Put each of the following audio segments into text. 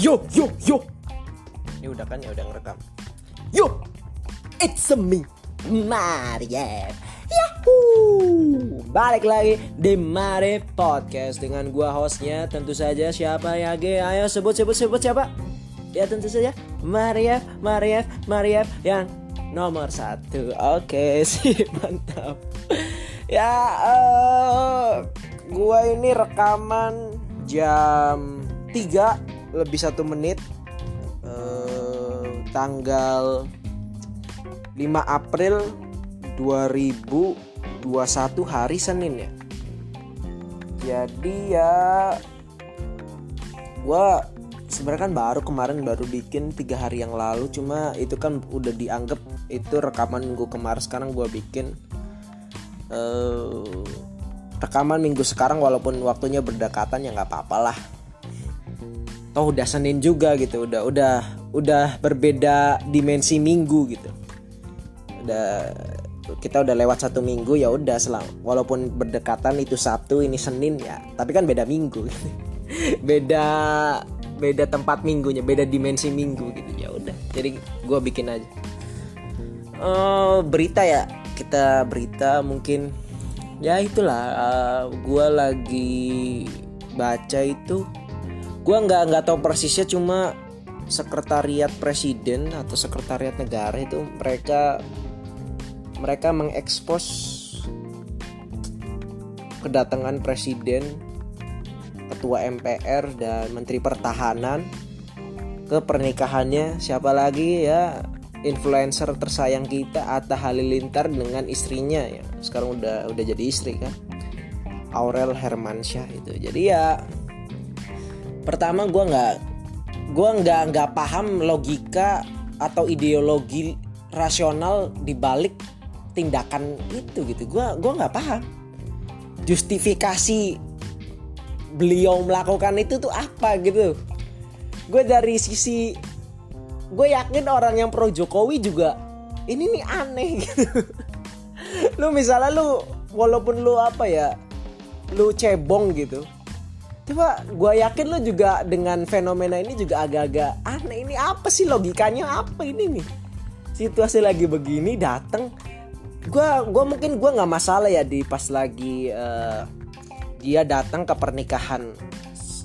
Yo yo yo. Ini udah kan ya udah ngerekam. Yo. It's a me. Maria. Yahoo. Balik lagi di Mare Podcast dengan gua hostnya tentu saja siapa ya Ge? Ayo sebut sebut sebut siapa? Ya tentu saja Maria Maria Maria yang nomor satu. Oke sih mantap. Ya uh, gua ini rekaman jam 3 lebih satu menit uh, tanggal 5 April 2021 hari Senin ya. Jadi ya gua sebenarnya kan baru kemarin baru bikin tiga hari yang lalu cuma itu kan udah dianggap itu rekaman minggu kemarin sekarang gua bikin uh, rekaman minggu sekarang walaupun waktunya berdekatan ya nggak apa-apa lah toh udah Senin juga gitu udah udah udah berbeda dimensi minggu gitu. Udah kita udah lewat satu minggu ya udah selang. Walaupun berdekatan itu Sabtu ini Senin ya. Tapi kan beda minggu. Gitu. beda beda tempat minggunya beda dimensi minggu gitu ya udah. Jadi gue bikin aja. Uh, berita ya kita berita mungkin ya itulah uh, gue lagi baca itu gue nggak nggak tahu persisnya cuma sekretariat presiden atau sekretariat negara itu mereka mereka mengekspos kedatangan presiden ketua MPR dan menteri pertahanan ke pernikahannya. Siapa lagi ya? Influencer tersayang kita Atta Halilintar dengan istrinya ya. Sekarang udah udah jadi istri kan? Aurel Hermansyah itu. Jadi ya pertama gue nggak gue nggak nggak paham logika atau ideologi rasional dibalik tindakan itu gitu. Gue gue nggak paham. Justifikasi beliau melakukan itu tuh apa gitu. Gue dari sisi gue yakin orang yang pro Jokowi juga ini nih aneh gitu. Lu misalnya lu walaupun lu apa ya lu cebong gitu Coba gue yakin lo juga dengan fenomena ini juga agak-agak aneh ini apa sih? Logikanya apa ini nih? Situasi lagi begini datang gue gua mungkin gue nggak masalah ya di pas lagi uh, dia datang ke pernikahan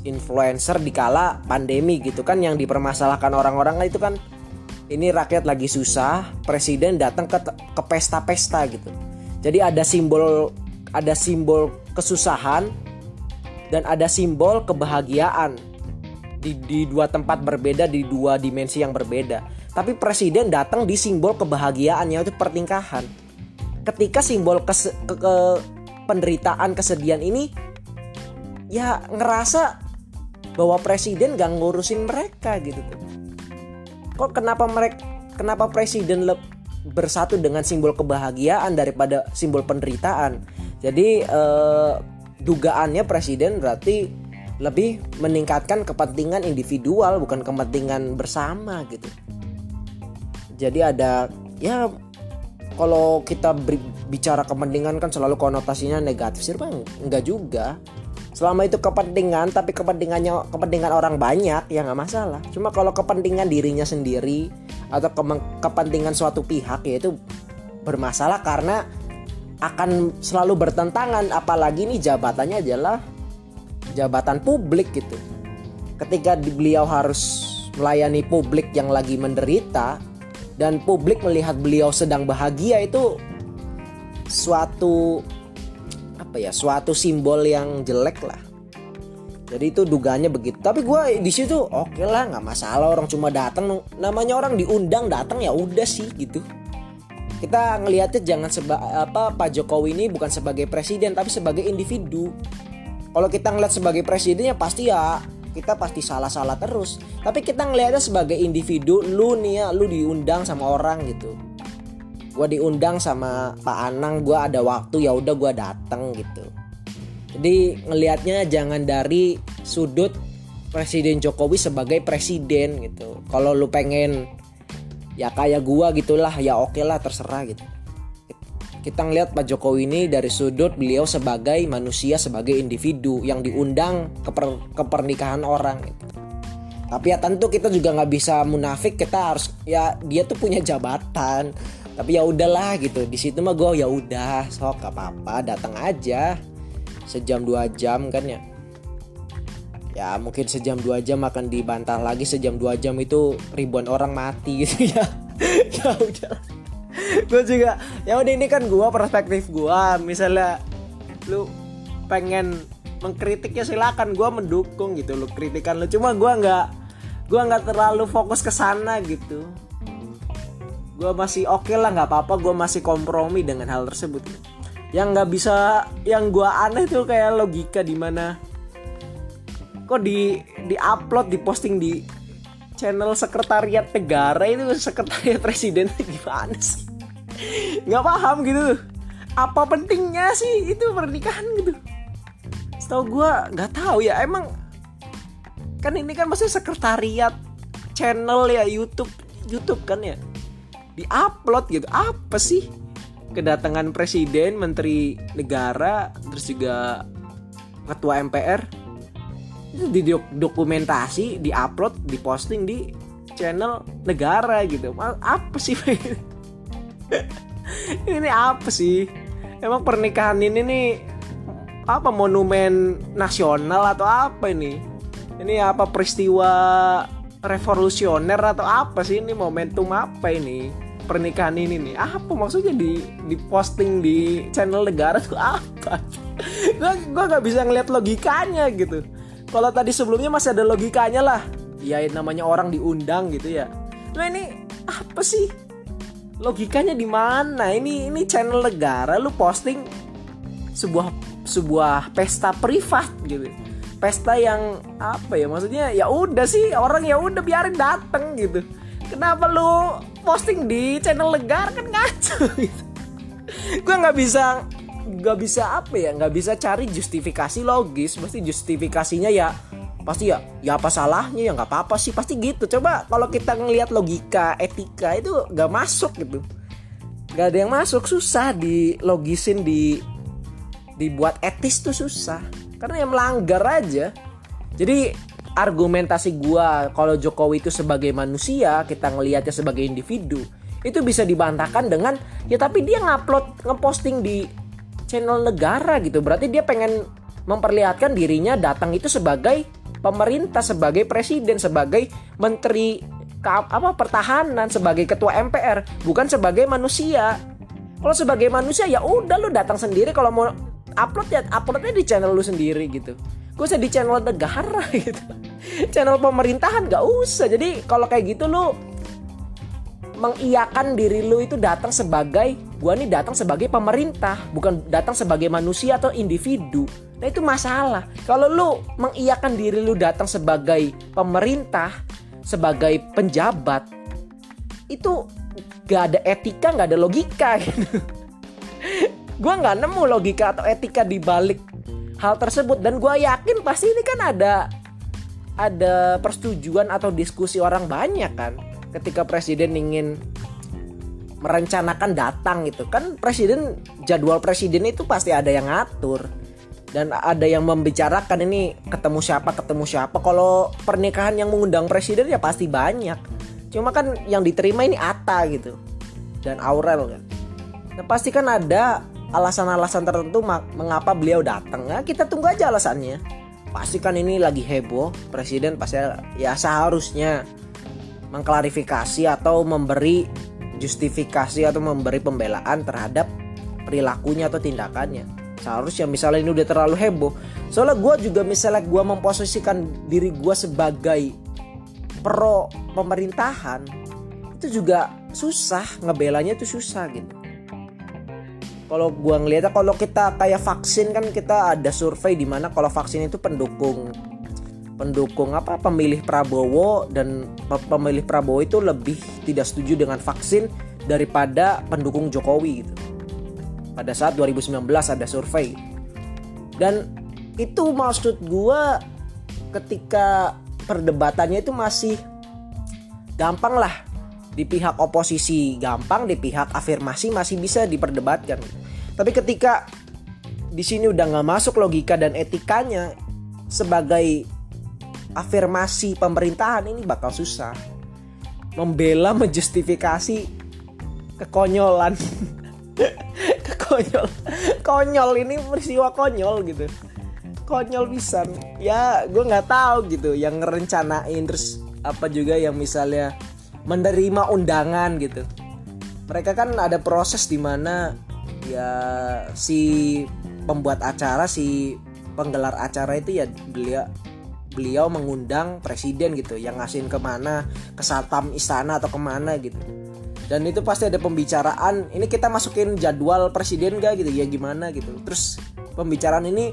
influencer di kala pandemi gitu kan yang dipermasalahkan orang-orang. Itu kan ini rakyat lagi susah presiden datang ke ke pesta-pesta gitu. Jadi ada simbol ada simbol kesusahan dan ada simbol kebahagiaan di, di dua tempat berbeda di dua dimensi yang berbeda. Tapi presiden datang di simbol kebahagiaannya itu pertingkahan. Ketika simbol kes, ke, ke, penderitaan kesedihan ini ya ngerasa bahwa presiden gak ngurusin mereka gitu. Kok kenapa mereka kenapa presiden le, bersatu dengan simbol kebahagiaan daripada simbol penderitaan? Jadi eh, dugaannya presiden berarti lebih meningkatkan kepentingan individual bukan kepentingan bersama gitu. Jadi ada ya kalau kita bicara kepentingan kan selalu konotasinya negatif sih bang. Enggak juga. Selama itu kepentingan tapi kepentingannya kepentingan orang banyak ya nggak masalah. Cuma kalau kepentingan dirinya sendiri atau ke kepentingan suatu pihak ya itu bermasalah karena akan selalu bertentangan apalagi ini jabatannya adalah jabatan publik gitu. Ketika beliau harus melayani publik yang lagi menderita dan publik melihat beliau sedang bahagia itu suatu apa ya suatu simbol yang jelek lah. Jadi itu dugaannya begitu. Tapi gue di situ oke okay lah nggak masalah orang cuma datang. Namanya orang diundang datang ya udah sih gitu kita ngelihatnya jangan seba apa Pak Jokowi ini bukan sebagai presiden tapi sebagai individu. Kalau kita ngeliat sebagai presiden ya pasti ya kita pasti salah-salah terus. Tapi kita ngelihatnya sebagai individu lu nih ya lu diundang sama orang gitu. Gue diundang sama Pak Anang gue ada waktu ya udah gue datang gitu. Jadi ngelihatnya jangan dari sudut Presiden Jokowi sebagai presiden gitu. Kalau lu pengen ya kayak gua gitulah ya oke okay lah terserah gitu. Kita ngelihat Pak Jokowi ini dari sudut beliau sebagai manusia sebagai individu yang diundang ke, per, ke pernikahan orang gitu. tapi ya tentu kita juga nggak bisa munafik kita harus ya dia tuh punya jabatan. Tapi ya udahlah gitu di situ mah gue ya udah sok gak apa-apa datang aja. Sejam dua jam kan ya ya mungkin sejam dua jam akan dibantah lagi. Sejam dua jam itu ribuan orang mati gitu ya. Ya udah gue juga ya udah ini kan gue perspektif gue misalnya lu pengen mengkritik ya silakan gue mendukung gitu lu kritikan lu. Cuma gue nggak gue nggak terlalu fokus ke sana gitu. Gue masih oke okay lah nggak apa-apa. Gue masih kompromi dengan hal tersebut. Yang nggak bisa yang gue aneh tuh kayak logika di mana kok di di upload di posting di channel sekretariat negara itu sekretariat presiden? Gimana sih? Nggak paham gitu. Apa pentingnya sih itu pernikahan gitu? Setahu gue nggak tahu ya. Emang kan ini kan maksudnya sekretariat channel ya YouTube YouTube kan ya? Diupload gitu. Apa sih kedatangan presiden menteri negara terus juga ketua MPR itu di dokumentasi diupload diposting di channel negara gitu. Apa sih ini apa sih? Emang pernikahan ini nih apa monumen nasional atau apa ini? Ini apa peristiwa revolusioner atau apa sih? Ini momentum apa ini? Pernikahan ini nih. Apa maksudnya di di posting di channel negara tuh apa? Gue gue nggak bisa ngeliat logikanya gitu kalau tadi sebelumnya masih ada logikanya lah. Ya namanya orang diundang gitu ya. Nah ini apa sih? Logikanya di mana? Ini ini channel negara lu posting sebuah sebuah pesta privat gitu. Pesta yang apa ya? Maksudnya ya udah sih orang ya udah biarin dateng gitu. Kenapa lu posting di channel negara? Kan ngaco gitu. Gue nggak bisa nggak bisa apa ya nggak bisa cari justifikasi logis. Pasti justifikasinya ya pasti ya ya apa salahnya ya nggak apa-apa sih. Pasti gitu. Coba kalau kita ngelihat logika etika itu nggak masuk gitu. Nggak ada yang masuk susah di logisin di dibuat etis tuh susah. Karena yang melanggar aja. Jadi argumentasi gua kalau Jokowi itu sebagai manusia kita ngelihatnya sebagai individu itu bisa dibantahkan dengan ya tapi dia ngupload ngeposting di channel negara gitu. Berarti dia pengen memperlihatkan dirinya datang itu sebagai pemerintah sebagai presiden sebagai menteri apa pertahanan sebagai ketua MPR bukan sebagai manusia. Kalau sebagai manusia ya udah lu datang sendiri. Kalau mau upload ya uploadnya di channel lu sendiri gitu. Gue usah di channel negara gitu. Channel pemerintahan gak usah. Jadi kalau kayak gitu lu mengiyakan diri lu itu datang sebagai gue nih datang sebagai pemerintah bukan datang sebagai manusia atau individu. Nah itu masalah. Kalau lu mengiyakan diri lu datang sebagai pemerintah sebagai penjabat itu gak ada etika gak ada logika gitu. Gue nggak nemu logika atau etika di balik hal tersebut. Dan gue yakin pasti ini kan ada ada persetujuan atau diskusi orang banyak kan ketika presiden ingin merencanakan datang gitu. Kan presiden jadwal presiden itu pasti ada yang ngatur. Dan ada yang membicarakan ini ketemu siapa ketemu siapa. Kalau pernikahan yang mengundang presiden ya pasti banyak. Cuma kan yang diterima ini Ata gitu. Dan Aurel kan. Nah pasti kan ada alasan-alasan tertentu mengapa beliau datang. Nah, kita tunggu aja alasannya. Pasti kan ini lagi heboh, presiden pasti ya seharusnya mengklarifikasi atau memberi justifikasi atau memberi pembelaan terhadap perilakunya atau tindakannya. Seharusnya misalnya ini udah terlalu heboh. Soalnya gue juga misalnya gue memposisikan diri gue sebagai pro pemerintahan itu juga susah ngebelanya itu susah gitu kalau gua ngeliatnya kalau kita kayak vaksin kan kita ada survei di mana kalau vaksin itu pendukung pendukung apa pemilih Prabowo dan pemilih Prabowo itu lebih tidak setuju dengan vaksin daripada pendukung Jokowi gitu. Pada saat 2019 ada survei. Dan itu maksud gua ketika perdebatannya itu masih gampang lah di pihak oposisi gampang, di pihak afirmasi masih bisa diperdebatkan. Tapi ketika di sini udah nggak masuk logika dan etikanya sebagai afirmasi pemerintahan ini bakal susah. Membela menjustifikasi kekonyolan. Kekonyol konyol ini peristiwa konyol gitu. Konyol bisa. Ya gue nggak tahu gitu yang ngerencanain terus apa juga yang misalnya menerima undangan gitu. Mereka kan ada proses di mana ya si pembuat acara si penggelar acara itu ya beliau beliau mengundang presiden gitu yang ngasihin ke mana ke satam istana atau ke mana gitu. Dan itu pasti ada pembicaraan ini kita masukin jadwal presiden gak gitu ya gimana gitu. Terus pembicaraan ini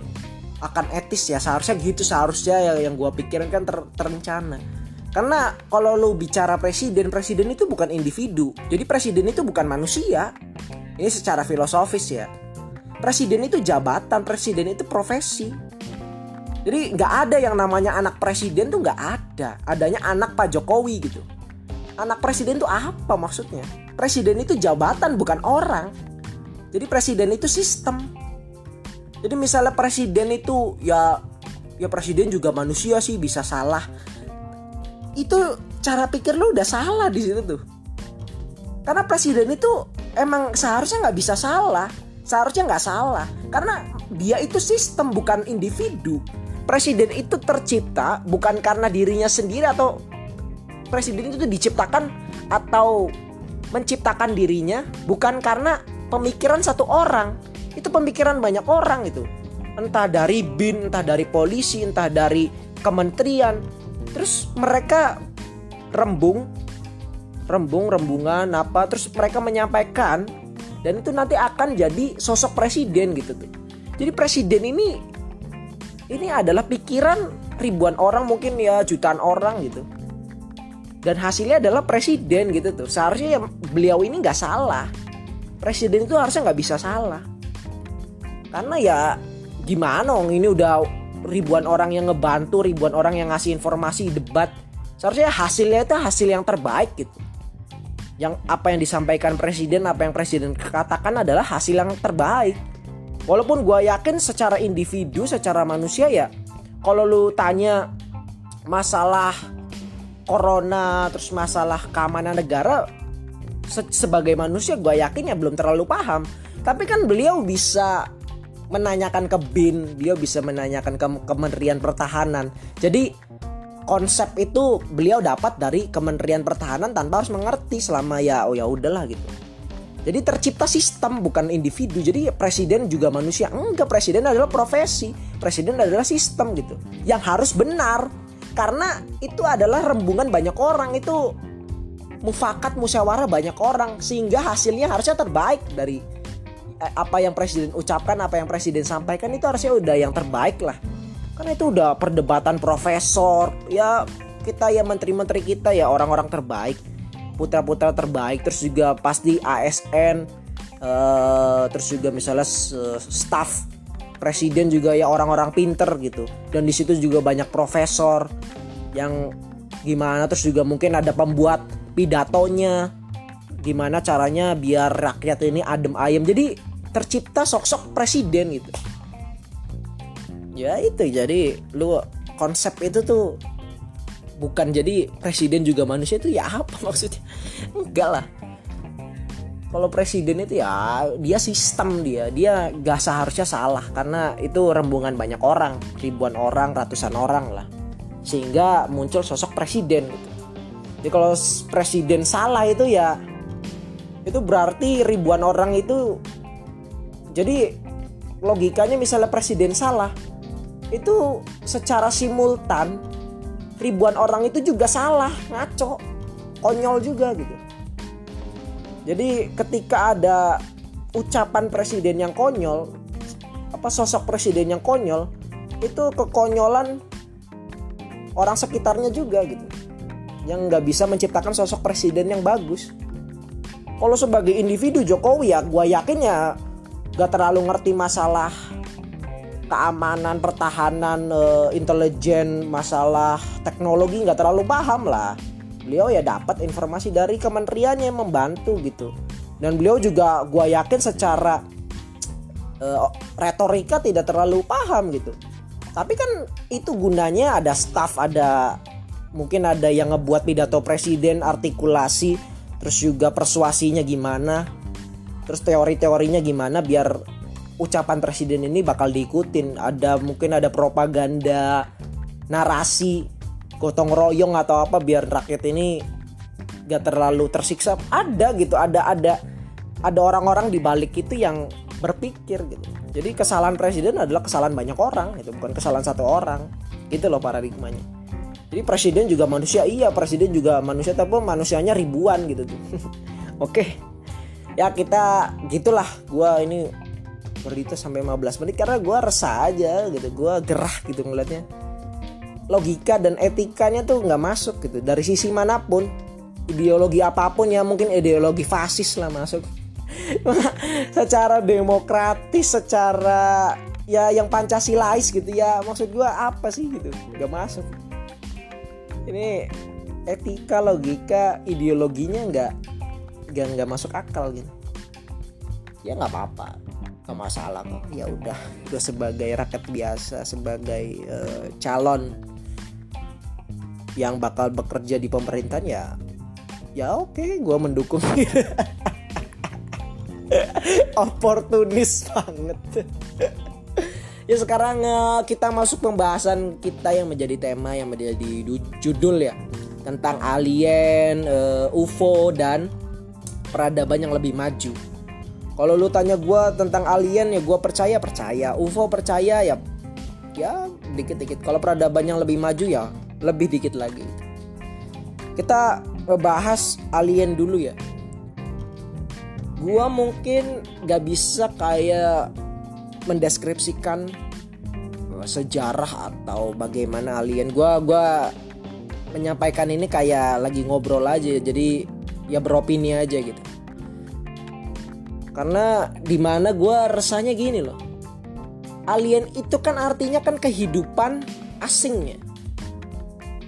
akan etis ya seharusnya gitu seharusnya ya yang gue pikirin kan ter terencana. Karena kalau lo bicara presiden presiden itu bukan individu. Jadi presiden itu bukan manusia. Ini secara filosofis ya. Presiden itu jabatan presiden itu profesi jadi nggak ada yang namanya anak presiden tuh nggak ada. Adanya anak pak jokowi gitu. Anak presiden tuh apa maksudnya? Presiden itu jabatan bukan orang. Jadi presiden itu sistem. Jadi misalnya presiden itu ya ya presiden juga manusia sih bisa salah. Itu cara pikir lu udah salah di situ tuh. Karena presiden itu emang seharusnya nggak bisa salah. Seharusnya nggak salah. Karena dia itu sistem bukan individu presiden itu tercipta bukan karena dirinya sendiri atau presiden itu diciptakan atau menciptakan dirinya bukan karena pemikiran satu orang. Itu pemikiran banyak orang itu. Entah dari bin entah dari polisi entah dari kementerian. Terus mereka rembung rembung rembungan apa terus mereka menyampaikan dan itu nanti akan jadi sosok presiden gitu tuh. Jadi presiden ini ini adalah pikiran ribuan orang mungkin ya jutaan orang gitu. Dan hasilnya adalah presiden gitu tuh. Seharusnya ya beliau ini nggak salah. Presiden itu harusnya nggak bisa salah. Karena ya gimana ong ini udah ribuan orang yang ngebantu ribuan orang yang ngasih informasi debat. Seharusnya hasilnya itu hasil yang terbaik gitu. Yang apa yang disampaikan presiden apa yang presiden katakan adalah hasil yang terbaik walaupun gue yakin secara individu secara manusia ya kalau lu tanya masalah corona terus masalah keamanan negara se sebagai manusia gue yakin ya belum terlalu paham. Tapi kan beliau bisa menanyakan ke bin beliau bisa menanyakan ke Kementerian Pertahanan. Jadi konsep itu beliau dapat dari Kementerian Pertahanan tanpa harus mengerti selama ya oh ya udahlah gitu jadi tercipta sistem bukan individu. Jadi presiden juga manusia. Enggak, presiden adalah profesi. Presiden adalah sistem gitu. Yang harus benar. Karena itu adalah rembungan banyak orang itu mufakat musyawarah banyak orang sehingga hasilnya harusnya terbaik dari eh, apa yang presiden ucapkan, apa yang presiden sampaikan itu harusnya udah yang terbaik lah. Karena itu udah perdebatan profesor, ya kita ya menteri-menteri kita ya orang-orang terbaik putra-putra terbaik terus juga pasti ASN uh, eh, terus juga misalnya staff presiden juga ya orang-orang pinter gitu. Dan di situ juga banyak profesor yang gimana terus juga mungkin ada pembuat pidatonya gimana caranya biar rakyat ini adem ayem. Jadi tercipta sok-sok presiden gitu. Ya itu jadi lu konsep itu tuh bukan jadi presiden juga manusia itu ya apa maksudnya? Enggak lah. Kalau presiden itu ya dia sistem dia. Dia gak seharusnya salah karena itu rembungan banyak orang ribuan orang ratusan orang lah. Sehingga muncul sosok presiden gitu. Jadi kalau presiden salah itu ya itu berarti ribuan orang itu jadi logikanya misalnya presiden salah itu secara simultan ribuan orang itu juga salah ngaco konyol juga gitu. Jadi ketika ada ucapan presiden yang konyol apa sosok presiden yang konyol itu kekonyolan orang sekitarnya juga gitu. Yang nggak bisa menciptakan sosok presiden yang bagus. Kalau sebagai individu Jokowi ya gue yakin ya gak terlalu ngerti masalah keamanan, pertahanan, uh, intelijen, masalah teknologi nggak terlalu paham lah. Beliau ya dapat informasi dari kementeriannya yang membantu gitu. Dan beliau juga gue yakin secara uh, retorika tidak terlalu paham gitu. tapi kan itu gunanya ada staff ada mungkin ada yang ngebuat pidato presiden artikulasi terus juga persuasinya gimana terus teori-teorinya gimana biar ucapan presiden ini bakal diikutin. Ada mungkin ada propaganda narasi gotong royong atau apa biar rakyat ini gak terlalu tersiksa. Ada gitu ada ada ada orang-orang di balik itu yang berpikir gitu. Jadi kesalahan presiden adalah kesalahan banyak orang itu bukan kesalahan satu orang. Itu loh paradigmanya. Jadi presiden juga manusia iya presiden juga manusia tapi manusianya ribuan gitu. Tuh oke ya kita gitulah. Gua ini berita sampai 15 menit karena gua resah aja gitu. Gua gerah gitu ngeliatnya. Logika dan etikanya tuh nggak masuk gitu. Dari sisi mana pun ideologi apa pun ya mungkin ideologi fasis lah masuk. Secara demokratis secara ya yang pancasilais gitu ya. Maksud gua apa sih gitu? Nggak masuk. Ini etika logika ideologinya nggak nggak nggak masuk akal gitu. Ya nggak apa-apa nggak masalah kok ya udah gue sebagai rakyat biasa sebagai uh, calon yang bakal bekerja di pemerintahan ya ya oke okay, gue mendukung oportunis banget ya sekarang uh, kita masuk pembahasan kita yang menjadi tema yang menjadi judul ya tentang alien, uh, UFO dan peradaban yang lebih maju. Kalau lu tanya gue tentang alien ya gue percaya percaya, UFO percaya ya ya dikit-dikit. Kalau peradaban yang lebih maju ya lebih dikit lagi. Kita ngebahas alien dulu ya. Gua mungkin gak bisa kayak mendeskripsikan uh, sejarah atau bagaimana alien gua gua menyampaikan ini kayak lagi ngobrol aja jadi ya beropini aja gitu karena di mana gue rasanya gini loh. Alien itu kan artinya kan kehidupan asingnya.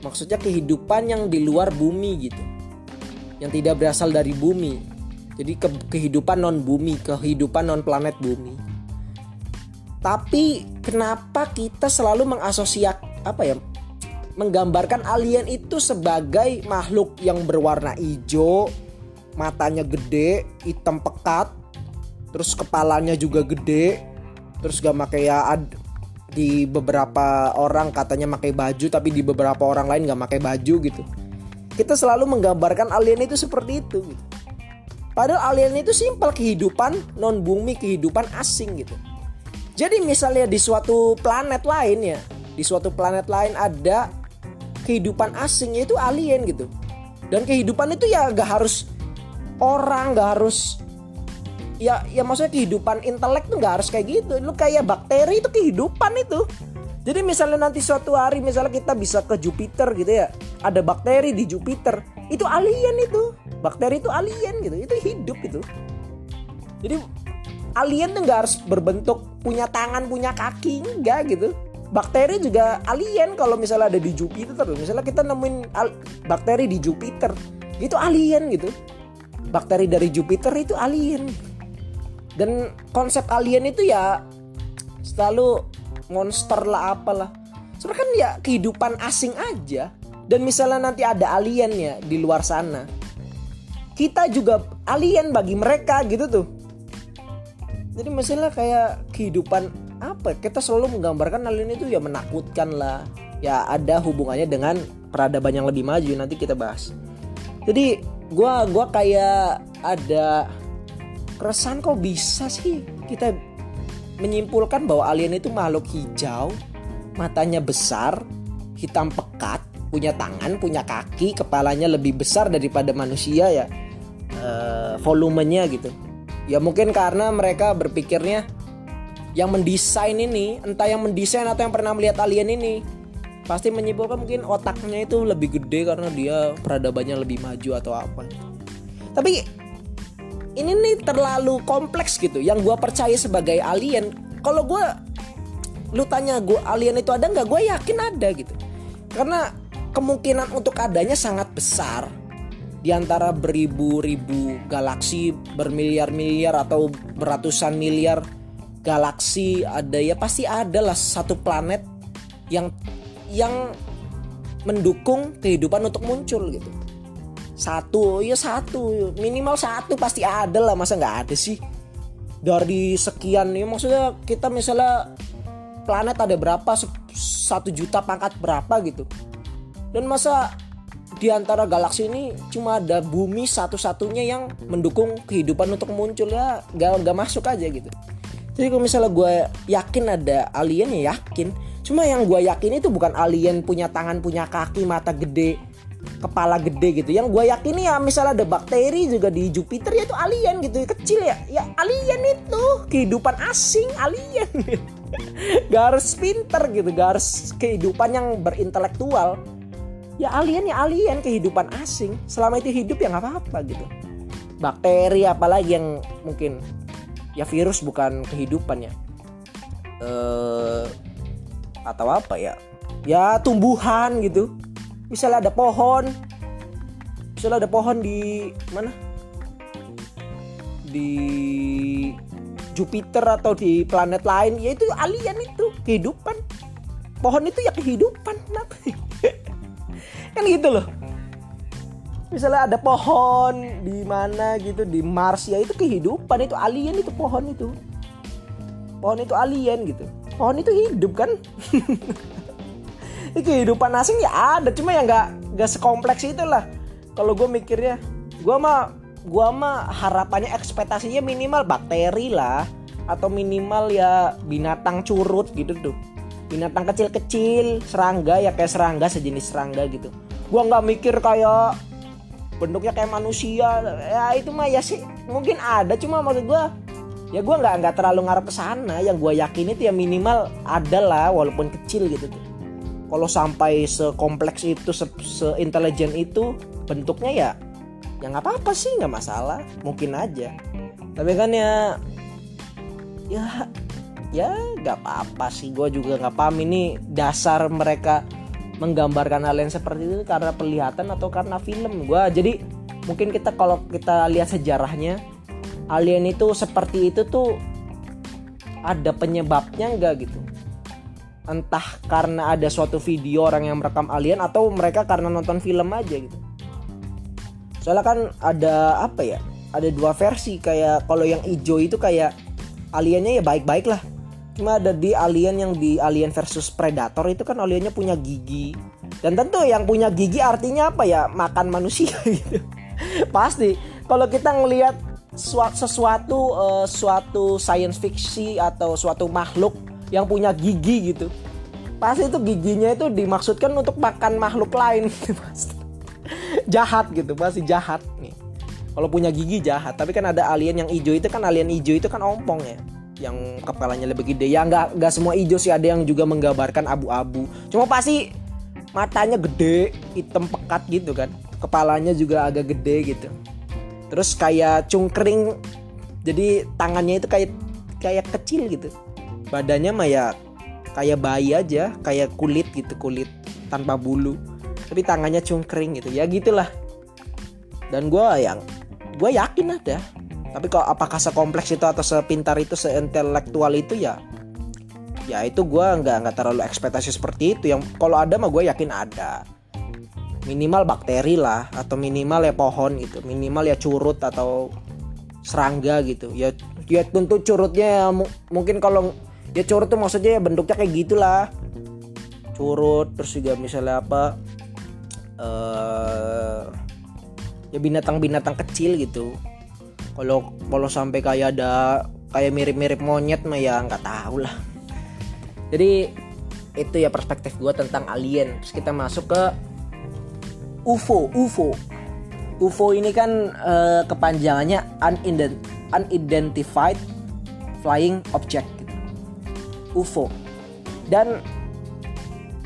Maksudnya kehidupan yang di luar bumi gitu. Yang tidak berasal dari bumi. Jadi ke kehidupan non bumi kehidupan non planet bumi. Tapi kenapa kita selalu mengasosiat apa ya? Menggambarkan alien itu sebagai makhluk yang berwarna hijau, matanya gede, hitam pekat, terus kepalanya juga gede, terus gak pakai ya ad, di beberapa orang katanya pakai baju tapi di beberapa orang lain gak pakai baju gitu. Kita selalu menggambarkan alien itu seperti itu gitu. Padahal alien itu simpel kehidupan non bumi, kehidupan asing gitu. Jadi misalnya di suatu planet lain ya, di suatu planet lain ada kehidupan asing itu alien gitu. Dan kehidupan itu ya gak harus orang, gak harus ya ya maksudnya kehidupan intelek tuh gak harus kayak gitu. Lu kayak bakteri itu kehidupan itu. Jadi misalnya nanti suatu hari misalnya kita bisa ke Jupiter gitu ya, ada bakteri di Jupiter, itu alien itu. Bakteri itu alien gitu, itu hidup gitu. Jadi alien tuh nggak harus berbentuk punya tangan punya kaki enggak gitu bakteri juga alien kalau misalnya ada di Jupiter misalnya kita nemuin bakteri di Jupiter itu alien gitu bakteri dari Jupiter itu alien dan konsep alien itu ya selalu monster lah apalah. Sebenarnya kan ya kehidupan asing aja. Dan misalnya nanti ada aliennya di luar sana. Kita juga alien bagi mereka gitu tuh. Jadi masalah kayak kehidupan apa? Kita selalu menggambarkan hal ini tuh ya menakutkan lah. Ya ada hubungannya dengan peradaban yang lebih maju nanti kita bahas. Jadi gua gua kayak ada keresahan kok bisa sih kita menyimpulkan bahwa alien itu makhluk hijau matanya besar hitam pekat punya tangan punya kaki kepalanya lebih besar daripada manusia ya uh, volumenya gitu Ya mungkin karena mereka berpikirnya yang mendesain ini, entah yang mendesain atau yang pernah melihat alien ini, pasti menyimpulkan mungkin otaknya itu lebih gede karena dia peradabannya lebih maju atau apa. Tapi ini nih terlalu kompleks gitu. Yang gue percaya sebagai alien, kalau gue lu tanya gue alien itu ada nggak? Gue yakin ada gitu. Karena kemungkinan untuk adanya sangat besar di antara beribu-ribu galaksi bermiliar-miliar atau beratusan miliar galaksi ada ya pasti ada lah satu planet yang yang mendukung kehidupan untuk muncul gitu satu ya satu. Minimal satu pasti ada lah masa nggak ada sih? Dari sekian ya maksudnya kita misalnya planet ada berapa? Satu juta pangkat berapa gitu? Dan masa di antara galaksi ini cuma ada bumi satu-satunya yang mendukung kehidupan untuk muncul ya gak, gak masuk aja gitu. Jadi kalau misalnya gue yakin ada alien ya yakin. Cuma yang gue yakin itu bukan alien punya tangan punya kaki mata gede kepala gede gitu. Yang gue yakin ya misalnya ada bakteri juga di Jupiter ya itu alien gitu. Kecil ya. Ya alien itu. Kehidupan asing alien. Gak harus pinter gitu gak harus kehidupan yang berintelektual. Ya alien ya alien kehidupan asing. Selama itu hidup ya nggak apa-apa gitu. Bakteri apalagi yang mungkin ya virus bukan kehidupan ya. Eh atau apa ya? Ya tumbuhan gitu misalnya ada pohon. Misalnya ada pohon di mana? Di Jupiter atau di planet lain. Ya itu alien itu kehidupan. Pohon itu ya kehidupan kenapa kan gitu loh. Misalnya ada pohon di mana gitu di Mars ya itu kehidupan. Itu alien itu pohon itu. Pohon itu alien gitu. Pohon itu hidup kan kehidupan asing ya ada cuma ya nggak nggak sekompleks itulah. Kalau gue mikirnya gue mah gue mah harapannya ekspektasinya minimal bakteri lah. Atau minimal ya binatang curut gitu tuh. Binatang kecil-kecil serangga ya kayak serangga sejenis serangga gitu. Gue nggak mikir kayak bentuknya kayak manusia. Ya itu mah ya sih mungkin ada. Cuma maksud gue ya gue nggak nggak terlalu ngarep ke sana. Yang gue yakin itu ya minimal ada lah walaupun kecil gitu tuh kalau sampai sekompleks itu se itu bentuknya ya ya nggak apa-apa sih nggak masalah. Mungkin aja. Tapi kan ya ya ya nggak apa-apa sih. Gue juga nggak paham ini dasar mereka menggambarkan hal yang seperti itu karena pelihatan atau karena film. Gue jadi mungkin kita kalau kita lihat sejarahnya alien itu seperti itu tuh ada penyebabnya nggak gitu entah karena ada suatu video orang yang merekam alien atau mereka karena nonton film aja gitu. Soalnya kan ada apa ya ada dua versi. Kayak kalau yang hijau itu kayak aliennya ya baik-baik lah. Cuma ada di alien yang di alien versus predator itu kan aliennya punya gigi. Dan tentu yang punya gigi artinya apa ya? Makan manusia gitu. Pasti. Kalau kita ngelihat sesuatu uh, suatu science fiction atau suatu makhluk yang punya gigi gitu. Pasti itu giginya itu dimaksudkan untuk makan makhluk lain gitu jahat gitu pasti jahat nih. Kalau punya gigi jahat tapi kan ada alien yang hijau itu kan alien hijau itu kan ompong ya. Yang kepalanya lebih gede. Ya nggak nggak semua hijau sih ada yang juga menggambarkan abu-abu. Cuma pasti matanya gede hitam pekat gitu kan. Kepalanya juga agak gede gitu. Terus kayak cungkring. Jadi tangannya itu kayak kayak kecil gitu badannya mah ya kayak bayi aja kayak kulit gitu kulit tanpa bulu. Tapi tangannya cungkring gitu. Ya gitulah. Dan gue yang gue yakin ada. Tapi kalau apakah sekompleks itu atau sepintar itu seintelektual itu ya ya itu gue nggak nggak terlalu ekspektasi seperti itu. Yang kalau ada mah gue yakin ada. Minimal bakteri lah atau minimal ya pohon gitu. Minimal ya curut atau serangga gitu. Ya ya tentu curutnya ya, mungkin kalau ya curut tuh maksudnya ya bentuknya kayak gitulah. Curut terus juga misalnya apa uh, ya binatang-binatang kecil gitu. Kalau kalau sampai kayak ada kayak mirip-mirip monyet mah ya nggak tahu lah. Jadi itu ya perspektif gue tentang alien. Terus kita masuk ke UFO UFO UFO ini kan uh, kepanjangannya unidentified flying object UFO dan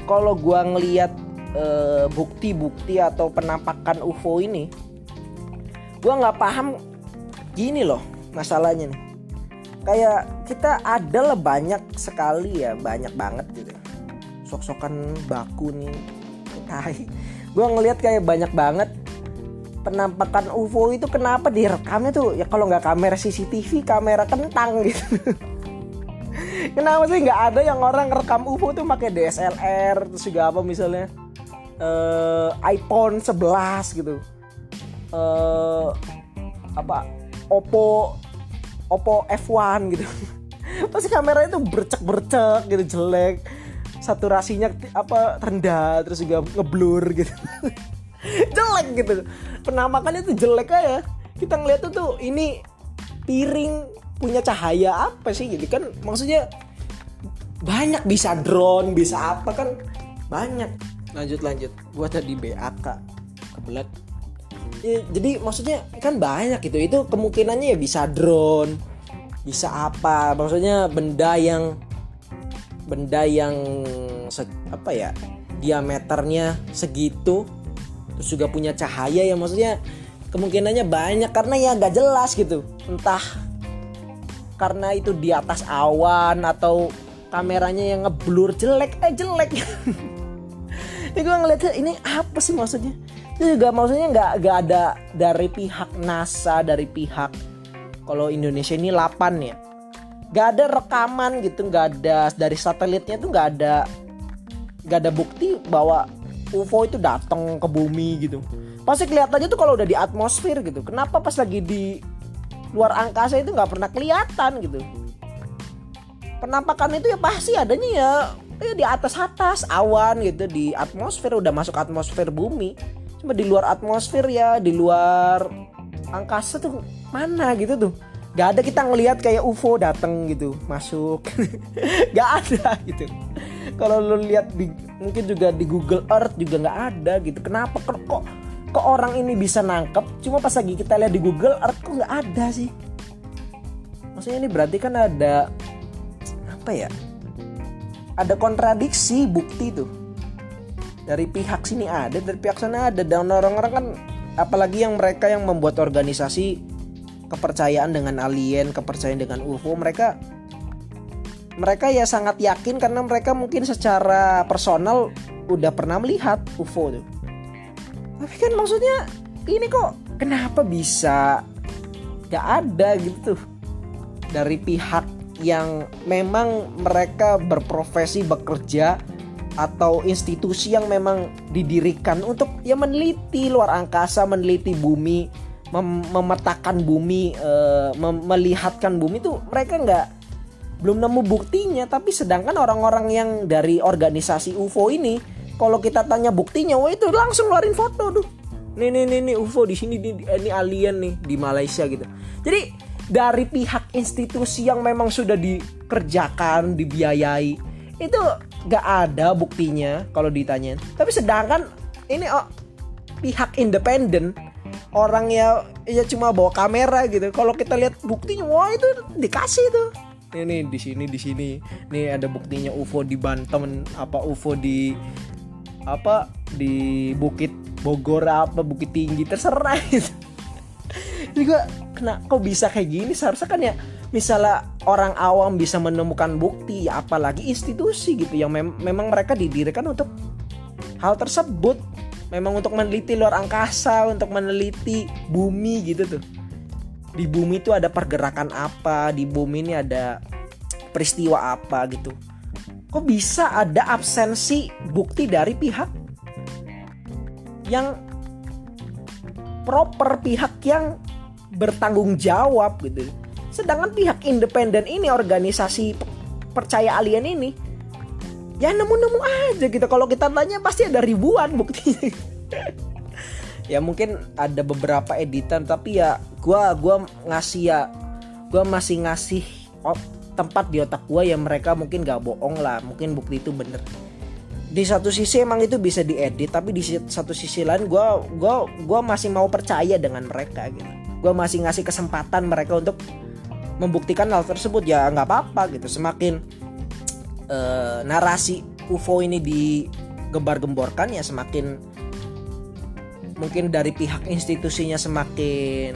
kalau gua ngeliat bukti bukti-bukti atau penampakan UFO ini gua nggak paham gini loh masalahnya nih. Kayak kita ada lah banyak sekali ya banyak banget gitu. Sok-sokan baku nih tai. Gue ngelihat kayak banyak banget penampakan UFO itu kenapa direkamnya tuh? Ya kalau nggak kamera CCTV kamera kentang gitu kenapa sih nggak ada yang orang rekam UFO tuh pakai DSLR terus juga apa misalnya? Uh, iPhone 11 gitu. Uh, apa? Oppo Oppo F1 gitu. Pasti kameranya tuh bercek-bercek gitu jelek. Saturasinya apa rendah terus juga ngeblur gitu. Jelek gitu. Penampakannya tuh jelek aja. Kita ngeliat tuh tuh ini piring punya cahaya apa sih? Gitu kan maksudnya banyak bisa drone bisa apa kan? Banyak. Lanjut lanjut. Gua tadi BAK kebelet. Ya, jadi maksudnya kan banyak gitu. Itu kemungkinannya ya bisa drone bisa apa. Maksudnya benda yang benda yang se, apa ya diameternya segitu. Terus juga punya cahaya ya maksudnya kemungkinannya banyak. Karena ya gak jelas gitu. Entah karena itu di atas awan atau kameranya yang ngeblur jelek eh jelek. Ini gue ngeliatnya ini apa sih maksudnya? Itu juga maksudnya nggak nggak ada dari pihak NASA dari pihak kalau Indonesia ini 8 ya. Nggak ada rekaman gitu nggak ada dari satelitnya tuh nggak ada nggak ada bukti bahwa UFO itu datang ke bumi gitu. Pasti kelihatannya tuh kalau udah di atmosfer gitu. Kenapa pas lagi di luar angkasa itu nggak pernah kelihatan gitu. Penampakan itu ya pasti adanya ya, ya di atas atas awan gitu di atmosfer udah masuk atmosfer bumi. Cuma di luar atmosfer ya di luar angkasa tuh mana gitu tuh. Gak ada kita ngelihat kayak UFO datang gitu masuk. Gak ada gitu. Kalau lo lihat di mungkin juga di Google Earth juga nggak ada gitu. Kenapa kok kok orang ini bisa nangkep? Cuma pas lagi kita lihat di Google Earth kok nggak ada sih? Maksudnya ini berarti kan ada apa ya? Ada kontradiksi bukti tuh. Dari pihak sini ada dari pihak sana ada. Dan orang-orang kan apalagi yang mereka yang membuat organisasi kepercayaan dengan alien kepercayaan dengan UFO mereka mereka ya sangat yakin karena mereka mungkin secara personal udah pernah melihat UFO tuh tapi kan maksudnya ini kok kenapa bisa gak ada gitu dari pihak yang memang mereka berprofesi bekerja atau institusi yang memang didirikan untuk ya meneliti luar angkasa, meneliti bumi, mem memetakan bumi, e, mem melihatkan bumi itu mereka nggak belum nemu buktinya. Tapi sedangkan orang-orang yang dari organisasi UFO ini kalau kita tanya buktinya wah itu langsung ngeluarin foto tuh nih nih nih, nih UFO di sini ini, ini alien nih di Malaysia gitu. Jadi dari pihak institusi yang memang sudah dikerjakan dibiayai itu gak ada buktinya kalau ditanya. Tapi sedangkan ini oh, pihak independen orang ya ya cuma bawa kamera gitu. Kalau kita lihat buktinya wah itu dikasih tuh. Ini di sini di sini. Nih ada buktinya UFO di Banten apa UFO di apa di Bukit Bogor apa Bukit Tinggi terserah itu. Juga kena kok bisa kayak gini? Seharusnya kan ya misalnya orang awam bisa menemukan bukti ya apalagi institusi gitu yang mem memang mereka didirikan untuk hal tersebut. Memang untuk meneliti luar angkasa untuk meneliti bumi gitu tuh. Di bumi itu ada pergerakan apa di bumi ini ada peristiwa apa gitu kok bisa ada absensi bukti dari pihak yang proper pihak yang bertanggung jawab gitu? Sedangkan pihak independen ini organisasi percaya alien ini ya nemu-nemu aja gitu. Kalau kita tanya pasti ada ribuan bukti ya mungkin ada beberapa editan tapi ya gua gua ngasih ya gua masih ngasih tempat di otak gue ya mereka mungkin gak bohong lah mungkin bukti itu bener. Di satu sisi emang itu bisa diedit tapi di satu sisi lain gue gua gua masih mau percaya dengan mereka gitu. Gue masih ngasih kesempatan mereka untuk membuktikan hal tersebut. Ya nggak apa-apa gitu. Semakin uh, narasi UFO ini digembar-gemborkan ya semakin mungkin dari pihak institusinya semakin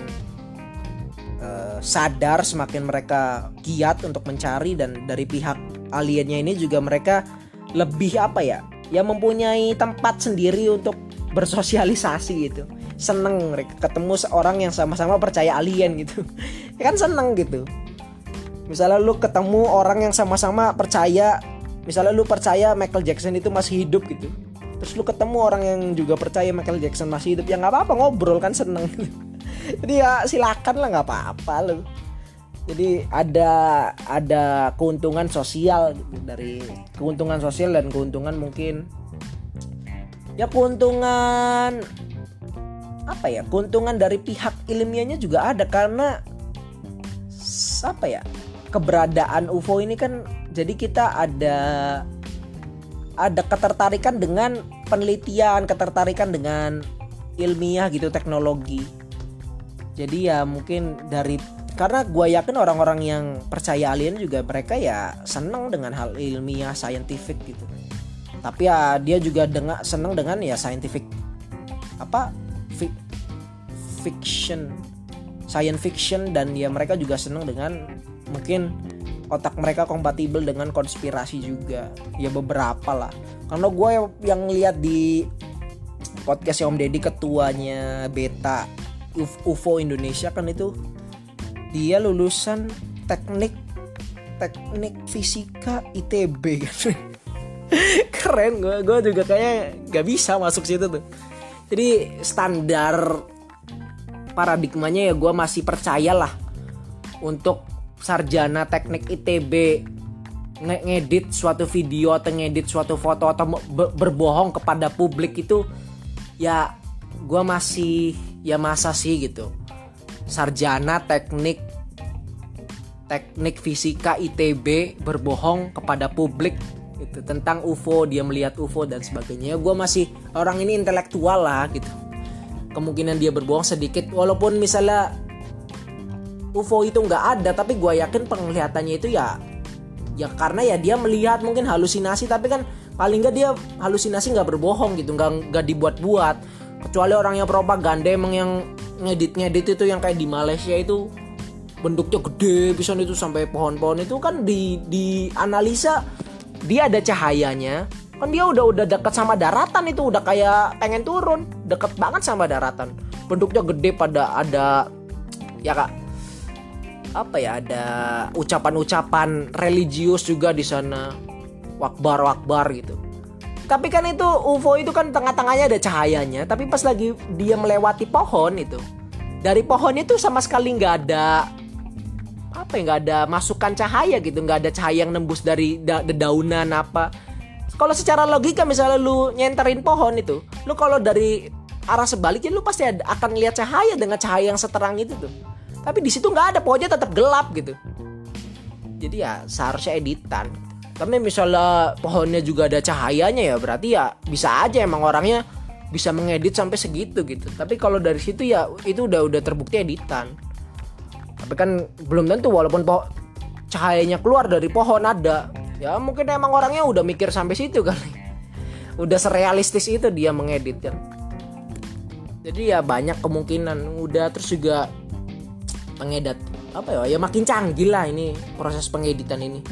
sadar semakin mereka giat untuk mencari dan dari pihak aliennya ini juga mereka lebih apa ya ya mempunyai tempat sendiri untuk bersosialisasi gitu. Seneng mereka ketemu seorang yang sama-sama percaya alien gitu. Ya kan seneng gitu. Misalnya lu ketemu orang yang sama-sama percaya misalnya lu percaya Michael Jackson itu masih hidup gitu. Terus lu ketemu orang yang juga percaya Michael Jackson masih hidup ya nggak apa-apa ngobrol kan seneng jadi ya silakan lah nggak apa-apa lu. Jadi ada ada keuntungan sosial gitu dari keuntungan sosial dan keuntungan mungkin. Ya keuntungan apa ya keuntungan dari pihak ilmiahnya juga ada karena apa ya keberadaan UFO ini kan jadi kita ada ada ketertarikan dengan penelitian ketertarikan dengan ilmiah gitu teknologi jadi ya mungkin dari karena gue yakin orang-orang yang percaya alien juga mereka ya seneng dengan hal ilmiah scientific gitu. Tapi ya dia juga dengan seneng dengan ya scientific apa fi, fiction science fiction dan ya mereka juga seneng dengan mungkin otak mereka kompatibel dengan konspirasi juga. Ya beberapa lah. Karena gue yang lihat di podcast Om Deddy ketuanya Beta UFO Indonesia kan itu dia lulusan teknik teknik fisika ITB kan keren gue gue juga kayak gak bisa masuk situ tuh. Jadi standar paradigmanya ya gue masih percaya lah untuk sarjana teknik ITB nge ngedit suatu video atau ngedit suatu foto atau berbohong kepada publik itu ya gue masih ya masa sih gitu. Sarjana teknik teknik fisika ITB berbohong kepada publik itu tentang UFO dia melihat UFO dan sebagainya. Gue masih orang ini intelektual lah gitu. Kemungkinan dia berbohong sedikit walaupun misalnya UFO itu nggak ada tapi gue yakin penglihatannya itu ya ya karena ya dia melihat mungkin halusinasi tapi kan paling nggak dia halusinasi nggak berbohong gitu nggak nggak dibuat-buat kecuali orang yang propaganda emang yang ngedit-ngedit itu yang kayak di Malaysia itu bentuknya gede bisa itu sampai pohon-pohon itu kan di di analisa dia ada cahayanya kan dia udah udah dekat sama daratan itu udah kayak pengen turun deket banget sama daratan. Bentuknya gede pada ada ya kak apa ya ada ucapan-ucapan religius juga di sana. Wakbar wakbar gitu tapi kan itu UFO itu kan tengah-tengahnya ada cahayanya tapi pas lagi dia melewati pohon itu dari pohon itu sama sekali nggak ada apa ya nggak ada masukan cahaya gitu nggak ada cahaya yang nembus dari da dedaunan apa. Kalau secara logika misalnya lu nyenterin pohon itu lu kalau dari arah sebaliknya lu pasti ada, akan lihat cahaya dengan cahaya yang seterang itu tuh. Tapi di situ nggak ada pohonnya tetap gelap gitu. Jadi ya seharusnya editan tapi misalnya pohonnya juga ada cahayanya ya berarti ya bisa aja emang orangnya bisa mengedit sampai segitu gitu. Tapi kalau dari situ ya itu udah udah terbukti editan. Tapi kan belum tentu walaupun po cahayanya keluar dari pohon ada. Ya mungkin emang orangnya udah mikir sampai situ kali. Udah serealistis itu dia mengedit kan jadi ya banyak kemungkinan. Udah terus juga pengedit apa ya? Ya makin canggih lah ini proses pengeditan ini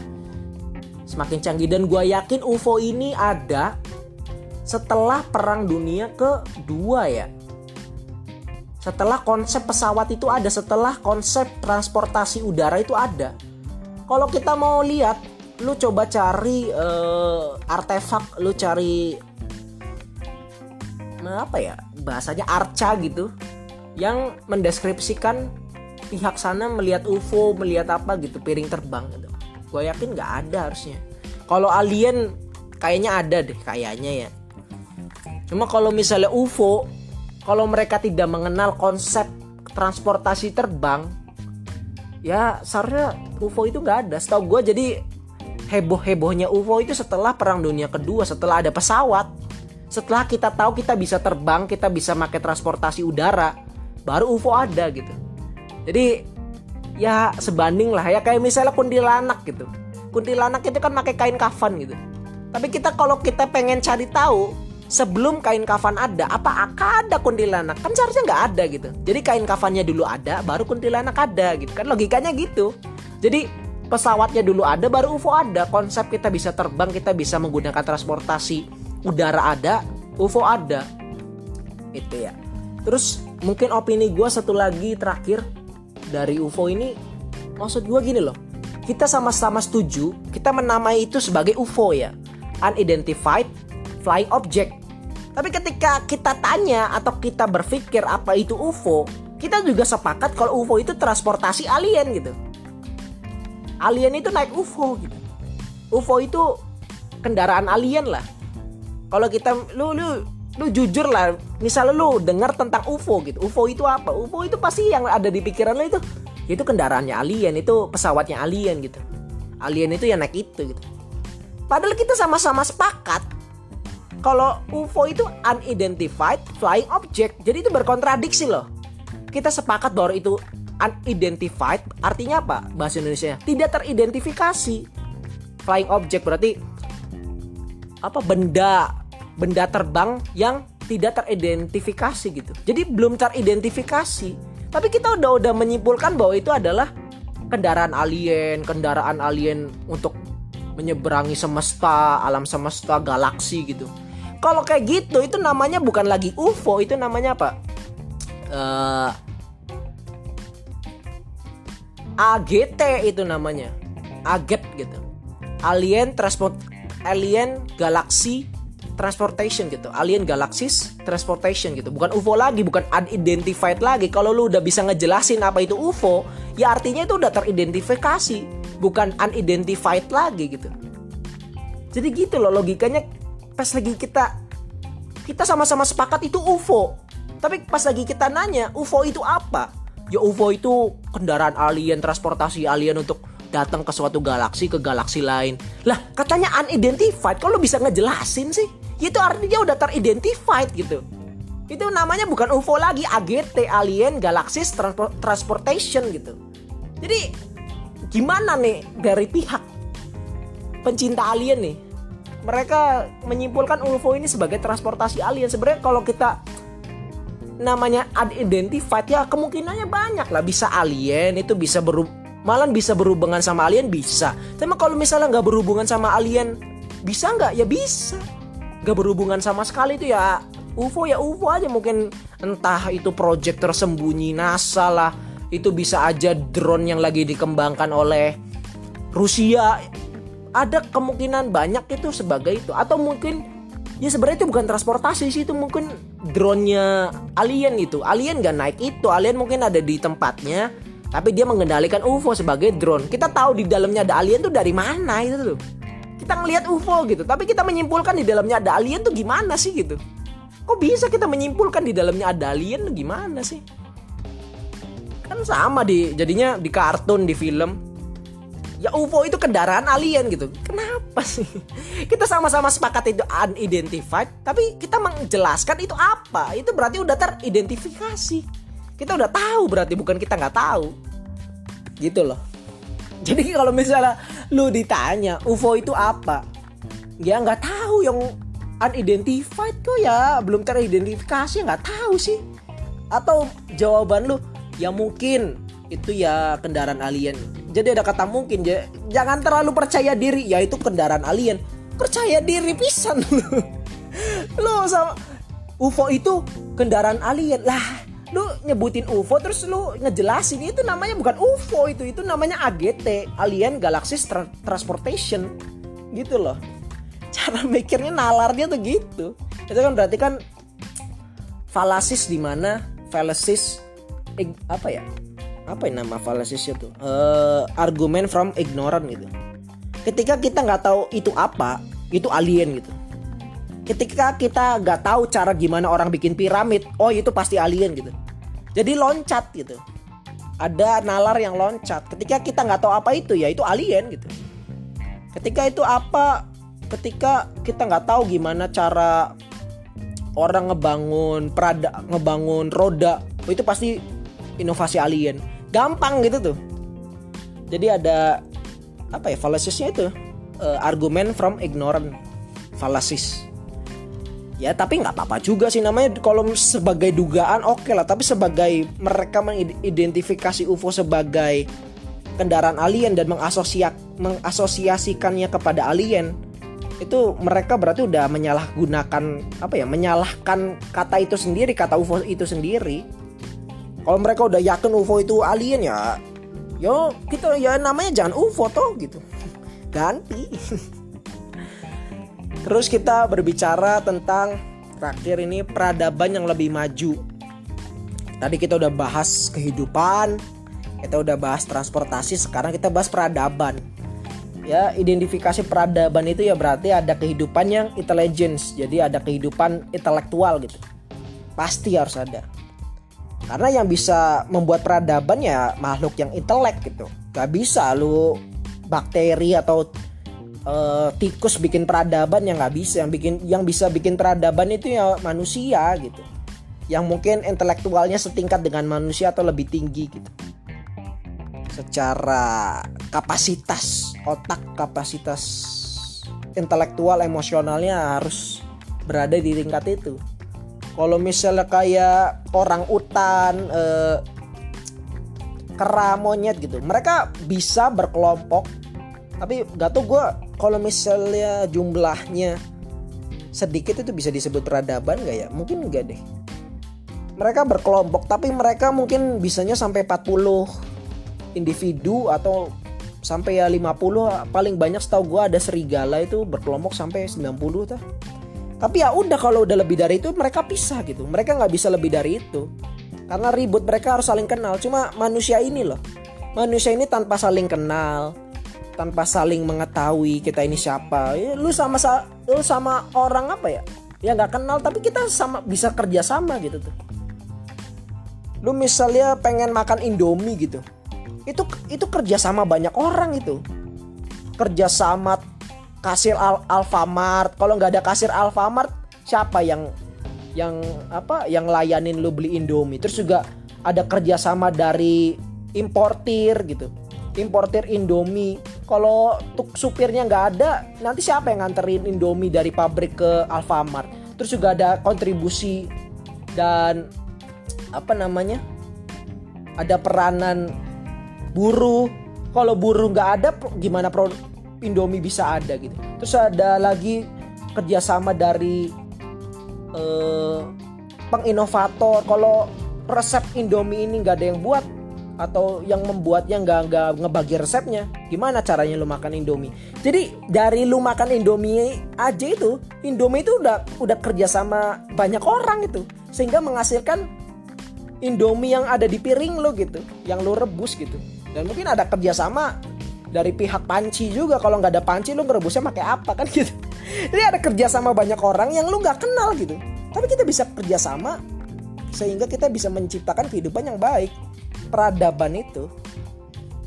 semakin canggih. Dan gue yakin UFO ini ada setelah perang dunia kedua ya. Setelah konsep pesawat itu ada setelah konsep transportasi udara itu ada. Kalau kita mau lihat lu coba cari uh, artefak lu cari apa ya bahasanya arca gitu yang mendeskripsikan pihak sana melihat UFO melihat apa gitu piring terbang gitu gue yakin nggak ada harusnya. Kalau alien kayaknya ada deh kayaknya ya. Cuma kalau misalnya UFO kalau mereka tidak mengenal konsep transportasi terbang ya seharusnya UFO itu nggak ada. Setahu gue jadi heboh hebohnya UFO itu setelah perang dunia kedua setelah ada pesawat setelah kita tahu kita bisa terbang kita bisa pakai transportasi udara baru UFO ada gitu. Jadi ya sebanding lah ya. Kayak misalnya kuntilanak gitu. Kuntilanak itu kan pakai kain kafan gitu. Tapi kita kalau kita pengen cari tahu sebelum kain kafan ada apa akan ada kuntilanak? Kan seharusnya nggak ada gitu. Jadi kain kafannya dulu ada baru kuntilanak ada gitu. Kan logikanya gitu. Jadi pesawatnya dulu ada baru UFO ada. Konsep kita bisa terbang kita bisa menggunakan transportasi udara ada UFO ada. Itu ya. Terus mungkin opini gue satu lagi terakhir dari UFO ini maksud gue gini loh. Kita sama-sama setuju kita menamai itu sebagai UFO ya. Unidentified flying object. Tapi ketika kita tanya atau kita berpikir apa itu UFO kita juga sepakat kalau UFO itu transportasi alien gitu. Alien itu naik UFO gitu. UFO itu kendaraan alien lah. Kalau kita lu lu lu jujur lah misalnya lu dengar tentang UFO gitu. UFO itu apa? UFO itu pasti yang ada di pikiran lu itu. Itu kendaraannya alien itu pesawatnya alien gitu. Alien itu yang naik itu gitu. Padahal kita sama-sama sepakat kalau UFO itu unidentified flying object. Jadi itu berkontradiksi loh. Kita sepakat bahwa itu unidentified artinya apa bahasa Indonesia? Tidak teridentifikasi flying object. Berarti apa benda benda terbang yang tidak teridentifikasi gitu jadi belum teridentifikasi tapi kita udah udah menyimpulkan bahwa itu adalah kendaraan alien, kendaraan alien untuk menyeberangi semesta, alam semesta, galaksi gitu. Kalau kayak gitu itu namanya bukan lagi UFO, itu namanya apa? Uh, eh, AGT itu namanya. AGT gitu. Alien Transport Alien Galaxy transportation gitu. Alien galaxies transportation gitu. Bukan UFO lagi bukan unidentified lagi. Kalau lu udah bisa ngejelasin apa itu UFO ya artinya itu udah teridentifikasi bukan unidentified lagi gitu. Jadi gitu loh logikanya. Pas lagi kita kita sama-sama sepakat itu UFO tapi pas lagi kita nanya UFO itu apa? Ya UFO itu kendaraan alien transportasi alien untuk datang ke suatu galaksi ke galaksi lain. Lah katanya unidentified. Kalau bisa ngejelasin sih itu artinya udah teridentified gitu. Itu namanya bukan UFO lagi AGT Alien Galaxy Transportation gitu. Jadi gimana nih dari pihak pencinta alien nih? Mereka menyimpulkan UFO ini sebagai transportasi alien. Sebenarnya kalau kita namanya unidentified ya kemungkinannya banyak lah. Bisa alien itu bisa beru malah bisa berhubungan sama alien bisa. Tapi kalau misalnya nggak berhubungan sama alien bisa nggak? Ya bisa gak berhubungan sama sekali itu ya. UFO ya UFO aja mungkin entah itu project tersembunyi NASA lah. Itu bisa aja drone yang lagi dikembangkan oleh Rusia. Ada kemungkinan banyak itu sebagai itu. Atau mungkin ya sebenarnya itu bukan transportasi sih itu mungkin drone-nya alien itu alien gak naik itu alien mungkin ada di tempatnya tapi dia mengendalikan UFO sebagai drone. Kita tahu di dalamnya ada alien tuh dari mana itu tuh kita ngelihat UFO gitu tapi kita menyimpulkan di dalamnya ada alien tuh gimana sih gitu? Kok bisa kita menyimpulkan di dalamnya ada alien tuh gimana sih? Kan sama di jadinya di kartun di film. Ya UFO itu kendaraan alien gitu. Kenapa sih? Kita sama-sama sepakat itu unidentified tapi kita menjelaskan itu apa? Itu berarti udah teridentifikasi. Kita udah tahu berarti bukan kita nggak tahu. Gitu loh jadi kalau misalnya lu ditanya UFO itu apa? Ya nggak tahu. Yang unidentified kok ya belum teridentifikasi nggak tahu sih. Atau jawaban lu ya mungkin. Itu ya kendaraan alien. Jadi ada kata mungkin ya. Jangan terlalu percaya diri ya itu kendaraan alien. Percaya diri pisan. Lu lu sama UFO itu kendaraan alien. Lah lu nyebutin UFO terus lu ngejelasin itu namanya bukan UFO itu itu namanya AGT Alien Galaxy Tra Transportation gitu loh. Cara mikirnya nalarnya tuh gitu. Itu kan berarti kan falasis di mana? Falasis apa ya? Apa yang nama falasisnya tuh? Uh, argumen from ignorant gitu. Ketika kita nggak tahu itu apa itu alien gitu. Ketika kita nggak tahu cara gimana orang bikin piramid oh itu pasti alien gitu jadi loncat gitu. Ada nalar yang loncat. Ketika kita nggak tahu apa itu ya itu alien gitu. Ketika itu apa? Ketika kita nggak tahu gimana cara orang ngebangun perada ngebangun roda oh, itu pasti inovasi alien. Gampang gitu tuh. Jadi ada apa ya falasisnya itu? Uh, argumen from ignorant fallacies ya tapi nggak apa-apa juga sih. Namanya kalau sebagai dugaan oke okay lah. Tapi sebagai mereka mengidentifikasi UFO sebagai kendaraan alien dan mengasosiak mengasosiasikannya kepada alien itu mereka berarti udah menyalahgunakan apa ya menyalahkan kata itu sendiri kata UFO itu sendiri. Kalau mereka udah yakin UFO itu alien ya yo kita ya namanya jangan UFO toh gitu. Ganti terus kita berbicara tentang terakhir ini peradaban yang lebih maju. Tadi kita udah bahas kehidupan kita udah bahas transportasi sekarang kita bahas peradaban. Ya identifikasi peradaban itu ya berarti ada kehidupan yang intelligence jadi ada kehidupan intelektual gitu. Pasti harus ada. Karena yang bisa membuat peradaban ya makhluk yang intelek gitu. Gak bisa lu bakteri atau uh, tikus bikin peradaban yang nggak bisa yang bikin yang bisa bikin peradaban itu ya manusia gitu. Yang mungkin intelektualnya setingkat dengan manusia atau lebih tinggi gitu. Secara kapasitas otak kapasitas intelektual emosionalnya harus berada di tingkat itu. Kalau misalnya kayak orang utan eh, kera monyet gitu mereka bisa berkelompok. Tapi gak tau gue kalau misalnya jumlahnya sedikit itu bisa disebut peradaban gak ya? Mungkin enggak deh. Mereka berkelompok tapi mereka mungkin bisanya sampai 40 individu atau sampai ya 50 paling banyak setahu gue ada serigala itu berkelompok sampai 90 tuh tapi ya udah kalau udah lebih dari itu mereka pisah gitu. Mereka nggak bisa lebih dari itu. Karena ribut mereka harus saling kenal. Cuma manusia ini loh. Manusia ini tanpa saling kenal tanpa saling mengetahui kita ini siapa. Ya, lu sama lu sama orang apa ya? Ya nggak kenal tapi kita sama bisa kerja sama gitu tuh. Lu misalnya pengen makan indomie gitu itu itu kerja sama banyak orang itu. Kerja sama kasir Al Alfamart. Kalau nggak ada kasir Alfamart siapa yang yang apa yang layanin lu beli Indomie? Terus juga ada kerjasama dari importir gitu importir Indomie. Kalau supirnya nggak ada nanti siapa yang nganterin Indomie dari pabrik ke Alfamart? Terus juga ada kontribusi dan apa namanya? Ada peranan buruh kalau buruh nggak ada gimana pro Indomie bisa ada gitu. Terus ada lagi kerjasama dari eh, penginovator. Kalau resep Indomie ini nggak ada yang buat atau yang membuatnya nggak nggak ngebagi resepnya gimana caranya lu makan Indomie? Jadi dari lu makan Indomie aja itu Indomie itu udah udah kerjasama banyak orang itu sehingga menghasilkan Indomie yang ada di piring lo gitu yang lu rebus gitu. Dan mungkin ada kerjasama dari pihak panci juga kalau nggak ada panci lu ngerebusnya pakai apa kan gitu. Jadi ada kerjasama banyak orang yang lu nggak kenal gitu. Tapi kita bisa kerjasama sehingga kita bisa menciptakan kehidupan yang baik peradaban itu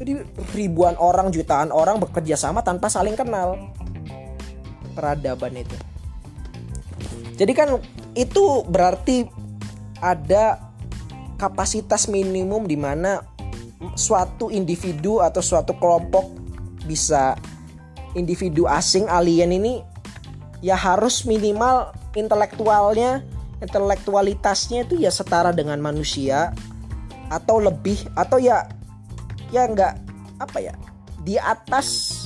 jadi ribuan orang jutaan orang bekerja sama tanpa saling kenal. Peradaban itu. Jadi kan itu berarti ada kapasitas minimum di mana suatu individu atau suatu kelompok bisa individu asing alien ini ya harus minimal intelektualnya intelektualitasnya itu ya setara dengan manusia atau lebih atau ya ya nggak apa ya di atas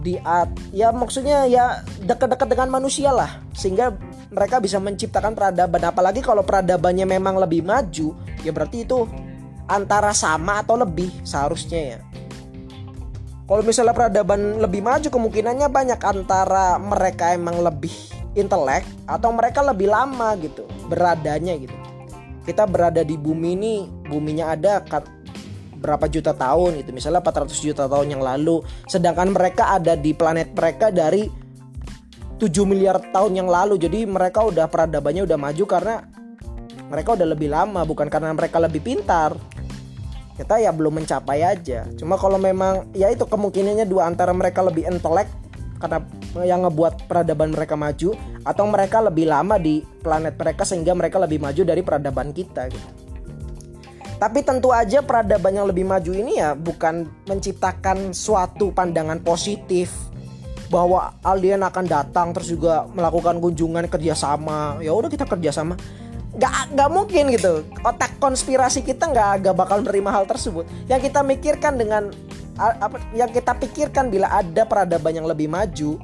di at ya maksudnya ya dekat-dekat dengan manusia lah sehingga mereka bisa menciptakan peradaban apalagi kalau peradabannya memang lebih maju ya berarti itu antara sama atau lebih seharusnya ya. Kalau misalnya peradaban lebih maju kemungkinannya banyak antara mereka emang lebih intelek atau mereka lebih lama gitu beradanya gitu. Kita berada di bumi ini, buminya ada berapa juta tahun gitu. Misalnya 400 juta tahun yang lalu, sedangkan mereka ada di planet mereka dari 7 miliar tahun yang lalu. Jadi mereka udah peradabannya udah maju karena mereka udah lebih lama bukan karena mereka lebih pintar kita ya belum mencapai aja cuma kalau memang ya itu kemungkinannya dua antara mereka lebih intelek karena yang ngebuat peradaban mereka maju atau mereka lebih lama di planet mereka sehingga mereka lebih maju dari peradaban kita gitu. Tapi tentu aja peradaban yang lebih maju ini ya bukan menciptakan suatu pandangan positif bahwa alien akan datang terus juga melakukan kunjungan kerjasama ya udah kita kerjasama nggak nggak mungkin gitu. Otak konspirasi kita nggak agak bakal menerima hal tersebut. Yang kita mikirkan dengan apa yang kita pikirkan bila ada peradaban yang lebih maju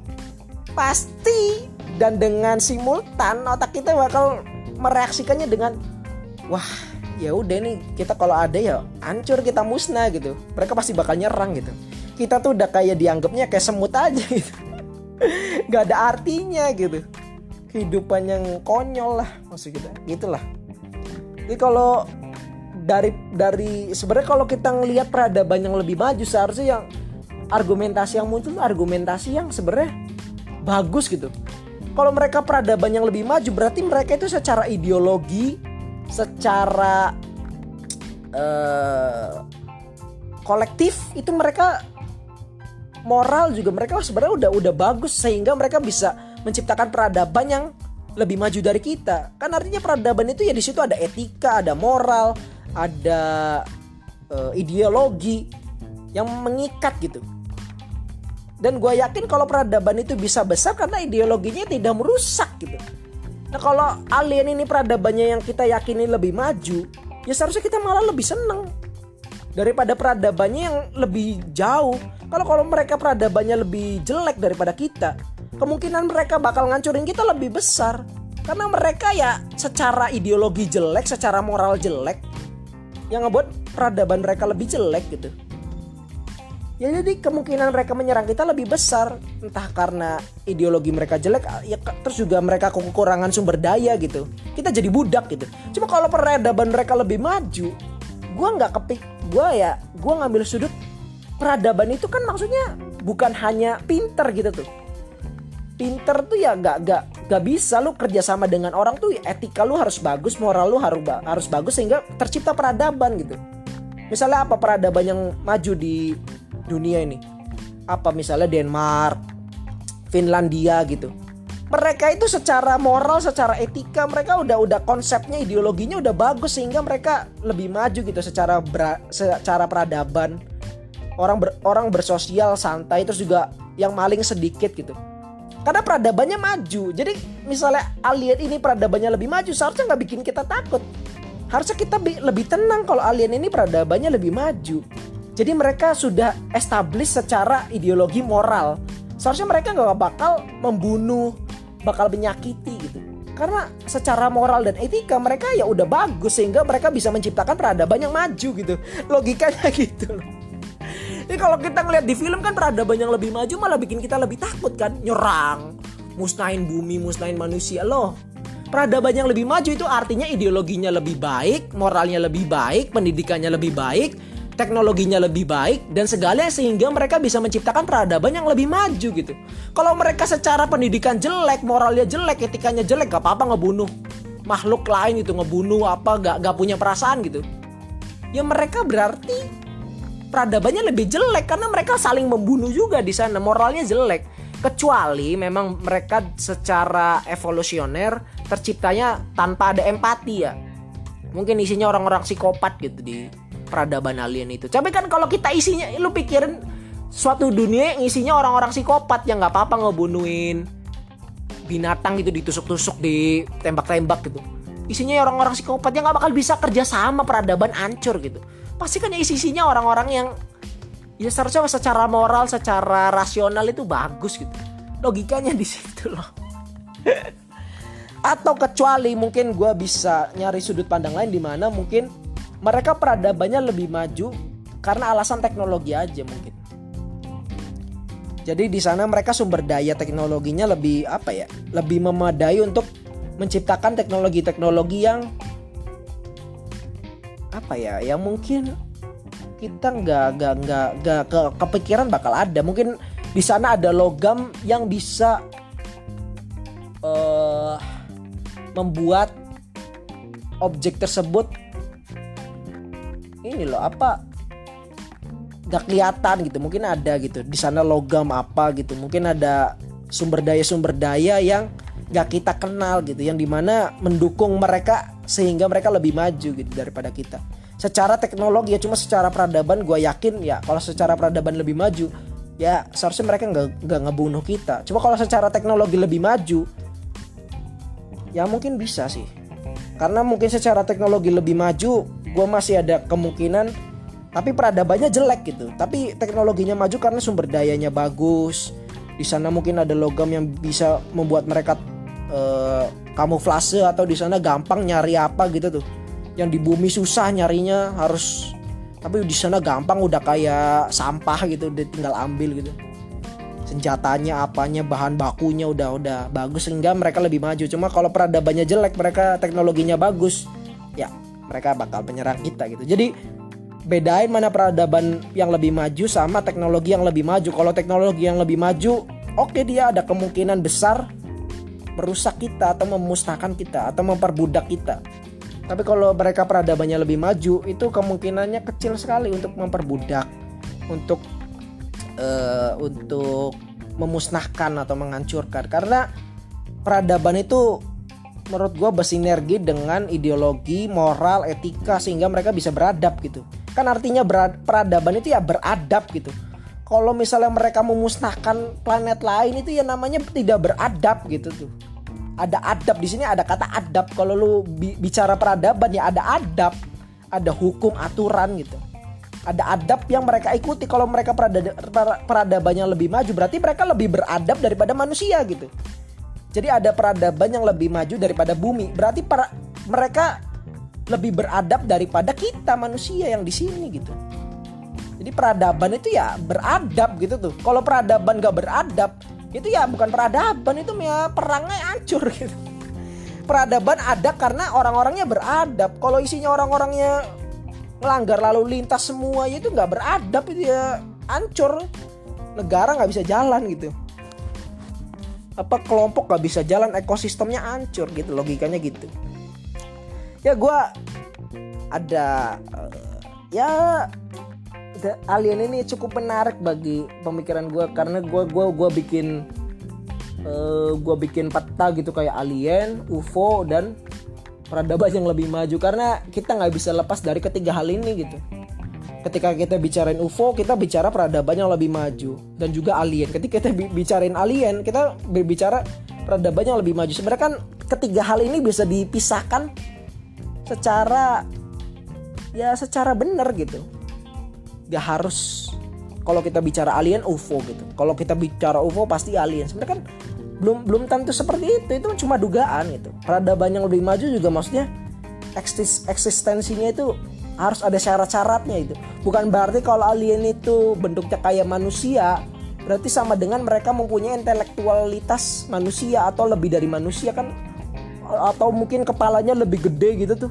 pasti dan dengan simultan otak kita bakal mereaksikannya dengan wah ya udah nih kita kalau ada ya hancur kita musnah gitu. Mereka pasti bakal nyerang gitu. Kita tuh udah kayak dianggapnya kayak semut aja gitu. Nggak ada artinya gitu. Kehidupan yang konyol lah maksud kita. Gitulah jadi kalau dari dari sebenarnya kalau kita ngelihat peradaban yang lebih maju seharusnya yang argumentasi yang muncul argumentasi yang sebenarnya bagus gitu. Kalau mereka peradaban yang lebih maju berarti mereka itu secara ideologi secara uh, kolektif itu mereka moral juga mereka sebenarnya udah udah bagus sehingga mereka bisa menciptakan peradaban yang lebih maju dari kita. Kan artinya peradaban itu ya di situ ada etika ada moral ada uh, ideologi yang mengikat gitu dan gue yakin kalau peradaban itu bisa besar karena ideologinya tidak merusak gitu Nah kalau alien ini peradabannya yang kita yakini lebih maju, ya seharusnya kita malah lebih seneng daripada peradabannya yang lebih jauh. Kalau kalau mereka peradabannya lebih jelek daripada kita, kemungkinan mereka bakal ngancurin kita lebih besar. Karena mereka ya secara ideologi jelek, secara moral jelek, yang ngebuat peradaban mereka lebih jelek gitu. Ya jadi kemungkinan mereka menyerang kita lebih besar. Entah karena ideologi mereka jelek ya terus juga mereka kekurangan sumber daya gitu. Kita jadi budak gitu. Cuma kalau peradaban mereka lebih maju gue nggak kepik gue ya gue ngambil sudut peradaban itu kan maksudnya bukan hanya pinter gitu tuh. Pinter tuh ya gak, gak, gak bisa lu kerjasama dengan orang tuh etika lu harus bagus moral lu harus harus bagus sehingga tercipta peradaban gitu. Misalnya apa peradaban yang maju di dunia ini? Apa misalnya Denmark Finlandia gitu. Mereka itu secara moral secara etika mereka udah udah konsepnya ideologinya udah bagus sehingga mereka lebih maju gitu secara secara peradaban. Orang ber, orang bersosial santai terus juga yang maling sedikit gitu karena peradabannya maju jadi misalnya alien ini peradabannya lebih maju seharusnya nggak bikin kita takut harusnya kita lebih tenang kalau alien ini peradabannya lebih maju jadi mereka sudah establish secara ideologi moral. Seharusnya mereka nggak bakal membunuh, bakal menyakiti gitu. Karena secara moral dan etika mereka ya udah bagus sehingga mereka bisa menciptakan peradaban yang maju gitu. Logikanya gitu loh. Jadi kalau kita ngeliat di film kan peradaban yang lebih maju malah bikin kita lebih takut kan nyerang, musnahin bumi, musnahin manusia loh. Peradaban yang lebih maju itu artinya ideologinya lebih baik, moralnya lebih baik, pendidikannya lebih baik, teknologinya lebih baik dan segalanya sehingga mereka bisa menciptakan peradaban yang lebih maju gitu. Kalau mereka secara pendidikan jelek, moralnya jelek, etikanya jelek, gak apa-apa ngebunuh makhluk lain itu ngebunuh apa gak, gak punya perasaan gitu. Ya mereka berarti peradabannya lebih jelek karena mereka saling membunuh juga di sana, moralnya jelek. Kecuali memang mereka secara evolusioner terciptanya tanpa ada empati ya. Mungkin isinya orang-orang psikopat gitu di peradaban alien itu. Tapi kan kalau kita isinya, lu pikirin suatu dunia yang isinya orang-orang psikopat yang nggak apa-apa ngebunuhin binatang gitu ditusuk-tusuk di tembak-tembak gitu. Isinya orang-orang psikopat yang nggak bakal bisa kerja sama peradaban ancur gitu. Pasti kan isi-isinya orang-orang yang ya seharusnya secara moral, secara rasional itu bagus gitu. Logikanya di situ loh. Atau kecuali mungkin gue bisa nyari sudut pandang lain di mana mungkin mereka peradabannya lebih maju karena alasan teknologi aja mungkin. Jadi di sana mereka sumber daya teknologinya lebih apa ya? Lebih memadai untuk menciptakan teknologi-teknologi yang apa ya? Yang mungkin kita nggak nggak nggak nggak ke, kepikiran bakal ada. Mungkin di sana ada logam yang bisa uh, membuat objek tersebut ini loh apa gak kelihatan gitu mungkin ada gitu di sana logam apa gitu mungkin ada sumber daya sumber daya yang gak kita kenal gitu yang di mana mendukung mereka sehingga mereka lebih maju gitu daripada kita. Secara teknologi ya cuma secara peradaban gue yakin ya kalau secara peradaban lebih maju ya seharusnya mereka nggak nggak ngebunuh kita. Cuma kalau secara teknologi lebih maju ya mungkin bisa sih. Karena mungkin secara teknologi lebih maju gue masih ada kemungkinan tapi peradabannya jelek gitu. Tapi teknologinya maju karena sumber dayanya bagus. Di sana mungkin ada logam yang bisa membuat mereka uh, kamuflase atau di sana gampang nyari apa gitu tuh. Yang di bumi susah nyarinya harus tapi di sana gampang udah kayak sampah gitu udah tinggal ambil gitu. Senjatanya apanya bahan bakunya udah udah bagus sehingga mereka lebih maju. Cuma kalau peradabannya jelek mereka teknologinya bagus ya mereka bakal menyerang kita gitu. Jadi bedain mana peradaban yang lebih maju sama teknologi yang lebih maju. Kalau teknologi yang lebih maju oke okay, dia ada kemungkinan besar merusak kita atau memusnahkan kita atau memperbudak kita tapi kalau mereka peradabannya lebih maju, itu kemungkinannya kecil sekali untuk memperbudak, untuk uh, untuk memusnahkan atau menghancurkan. Karena peradaban itu menurut gue bersinergi dengan ideologi, moral, etika sehingga mereka bisa beradab gitu. Kan artinya berad, peradaban itu ya beradab gitu. Kalau misalnya mereka memusnahkan planet lain itu ya namanya tidak beradab gitu tuh. Ada adab di sini ada kata adab. Kalau lu bicara peradaban ya ada adab. Ada hukum aturan gitu. Ada adab yang mereka ikuti. Kalau mereka peradabannya lebih maju berarti mereka lebih beradab daripada manusia gitu. Jadi ada peradaban yang lebih maju daripada bumi. Berarti para mereka lebih beradab daripada kita manusia yang di sini gitu jadi peradaban itu ya beradab gitu tuh. Kalau peradaban gak beradab itu ya bukan peradaban itu ya perangnya hancur gitu. Peradaban ada karena orang-orangnya beradab. Kalau isinya orang-orangnya melanggar lalu lintas semua itu nggak beradab itu ya hancur. Negara nggak bisa jalan gitu. Apa kelompok nggak bisa jalan ekosistemnya hancur gitu logikanya gitu. Ya gue ada uh, ya alien ini cukup menarik bagi pemikiran gue karena gue gua gua bikin uh, eh, gue bikin peta gitu kayak alien, UFO dan peradaban yang lebih maju karena kita nggak bisa lepas dari ketiga hal ini gitu. Ketika kita bicarain UFO, kita bicara peradaban yang lebih maju dan juga alien. Ketika kita bicarain alien, kita berbicara peradaban yang lebih maju. Sebenarnya kan ketiga hal ini bisa dipisahkan secara ya secara benar gitu gak harus kalau kita bicara alien UFO gitu. Kalau kita bicara UFO pasti alien. Sebenarnya kan belum belum tentu seperti itu. Itu cuma dugaan gitu. Peradaban yang lebih maju juga maksudnya eksis, eksistensinya itu harus ada syarat-syaratnya itu. Bukan berarti kalau alien itu bentuknya kayak manusia, berarti sama dengan mereka mempunyai intelektualitas manusia atau lebih dari manusia kan atau mungkin kepalanya lebih gede gitu tuh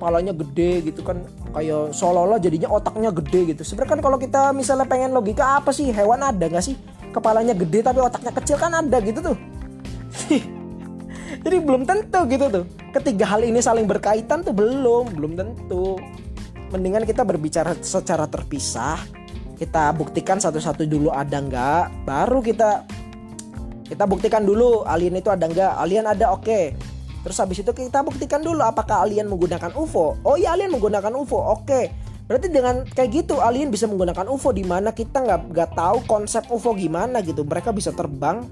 kepalanya gede gitu kan kayak seolah-olah jadinya otaknya gede gitu. Sebenarnya kan kalau kita misalnya pengen logika apa sih? Hewan ada nggak sih? Kepalanya gede tapi otaknya kecil kan ada gitu tuh. Jadi belum tentu gitu tuh. Ketiga hal ini saling berkaitan tuh belum belum tentu. Mendingan kita berbicara secara terpisah. Kita buktikan satu-satu dulu ada nggak baru kita kita buktikan dulu alien itu ada nggak. Alien ada oke. okay Terus habis itu kita buktikan dulu apakah alien menggunakan UFO. Oh iya alien menggunakan UFO. Oke. Berarti dengan kayak gitu alien bisa menggunakan UFO di mana kita nggak nggak tahu konsep UFO gimana gitu. Mereka bisa terbang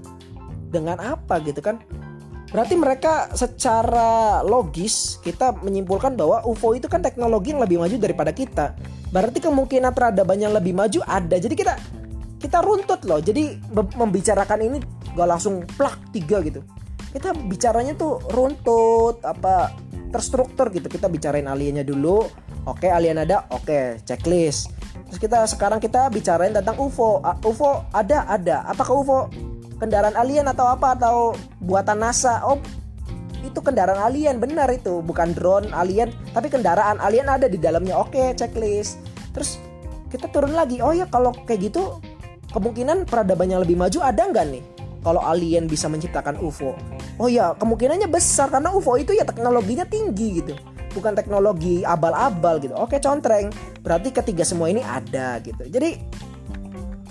dengan apa gitu kan? Berarti mereka secara logis kita menyimpulkan bahwa UFO itu kan teknologi yang lebih maju daripada kita. Berarti kemungkinan peradaban yang lebih maju ada. Jadi kita kita runtut loh. Jadi membicarakan ini gak langsung plak tiga gitu kita bicaranya tuh runtut apa terstruktur gitu. Kita bicarain aliennya dulu. Oke alien ada oke checklist. Terus kita sekarang kita bicarain tentang UFO UFO ada ada. Apakah UFO kendaraan alien atau apa? Atau buatan NASA? Oh itu kendaraan alien. Benar itu. Bukan drone alien tapi kendaraan alien ada di dalamnya. Oke checklist. Terus kita turun lagi. Oh ya kalau kayak gitu kemungkinan peradaban yang lebih maju ada nggak nih kalau alien bisa menciptakan UFO. Oh ya, kemungkinannya besar karena UFO itu ya teknologinya tinggi gitu. Bukan teknologi abal-abal gitu. Oke, contreng. Berarti ketiga semua ini ada gitu. Jadi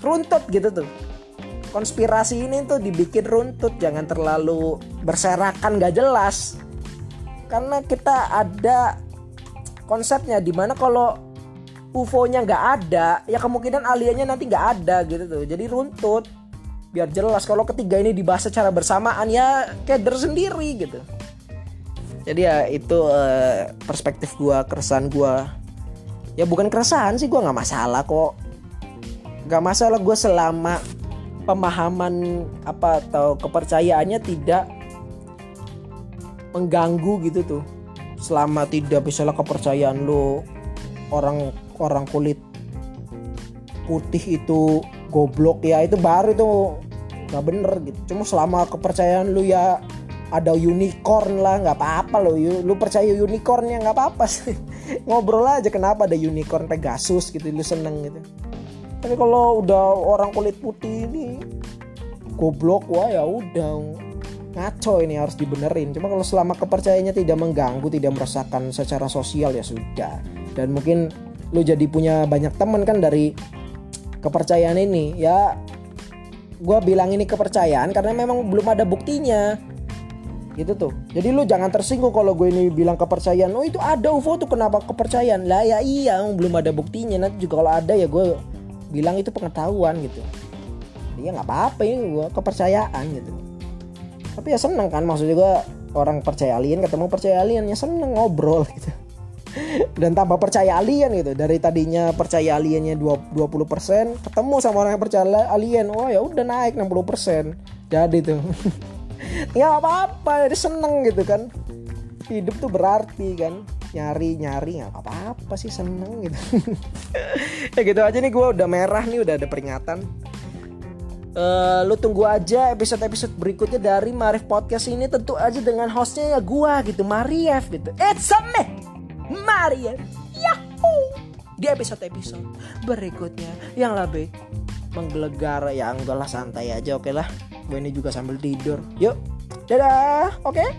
runtut gitu tuh. Konspirasi ini tuh dibikin runtut, jangan terlalu berserakan gak jelas. Karena kita ada konsepnya di mana kalau UFO-nya nggak ada, ya kemungkinan aliennya nanti nggak ada gitu tuh. Jadi runtut biar jelas kalau ketiga ini dibahas secara bersamaan ya keder sendiri gitu. Jadi ya itu uh, perspektif gue keresahan gue ya bukan keresahan sih gue nggak masalah kok. Nggak masalah gue selama pemahaman apa atau kepercayaannya tidak mengganggu gitu tuh. Selama tidak bisa kepercayaan lu orang orang kulit putih itu goblok ya itu baru itu nggak bener gitu. Cuma selama kepercayaan lu ya ada unicorn lah nggak apa-apa lo lu percaya unicornnya nggak apa-apa sih. Ngobrol aja kenapa ada unicorn Pegasus gitu lu seneng gitu. Tapi kalau udah orang kulit putih ini goblok wah ya udah. Ngaco ini harus dibenerin. Cuma kalau selama kepercayaannya tidak mengganggu tidak merasakan secara sosial ya sudah. Dan mungkin lu jadi punya banyak teman kan dari kepercayaan ini ya gue bilang ini kepercayaan karena memang belum ada buktinya. Gitu tuh. Jadi lu jangan tersinggung kalau gue ini bilang kepercayaan. Oh itu ada UFO tuh kenapa kepercayaan? Lah ya iya belum ada buktinya. Nanti juga kalau ada ya gue bilang itu pengetahuan gitu. Ya nggak apa-apa ini gue kepercayaan gitu. Tapi ya seneng kan maksudnya gue orang percaya alien ketemu percaya alien ya seneng ngobrol gitu dan tambah percaya alien gitu. Dari tadinya percaya aliennya 20% ketemu sama orang yang percaya alien oh ya udah naik 60% jadi tuh. Ya apa-apa jadi seneng gitu kan. Hidup tuh berarti kan. Nyari nyari nggak apa-apa sih seneng gitu. Ya gitu aja nih gue udah merah nih udah ada peringatan. Uh, lu tunggu aja episode-episode berikutnya dari Marif Podcast ini tentu aja dengan hostnya ya gua gitu Marif gitu. It's a me Maria Yahoo di episode-episode berikutnya yang lebih menggelegar ya lah santai aja oke okay lah. Gue ini juga sambil tidur. Yuk. Dadah oke? okay?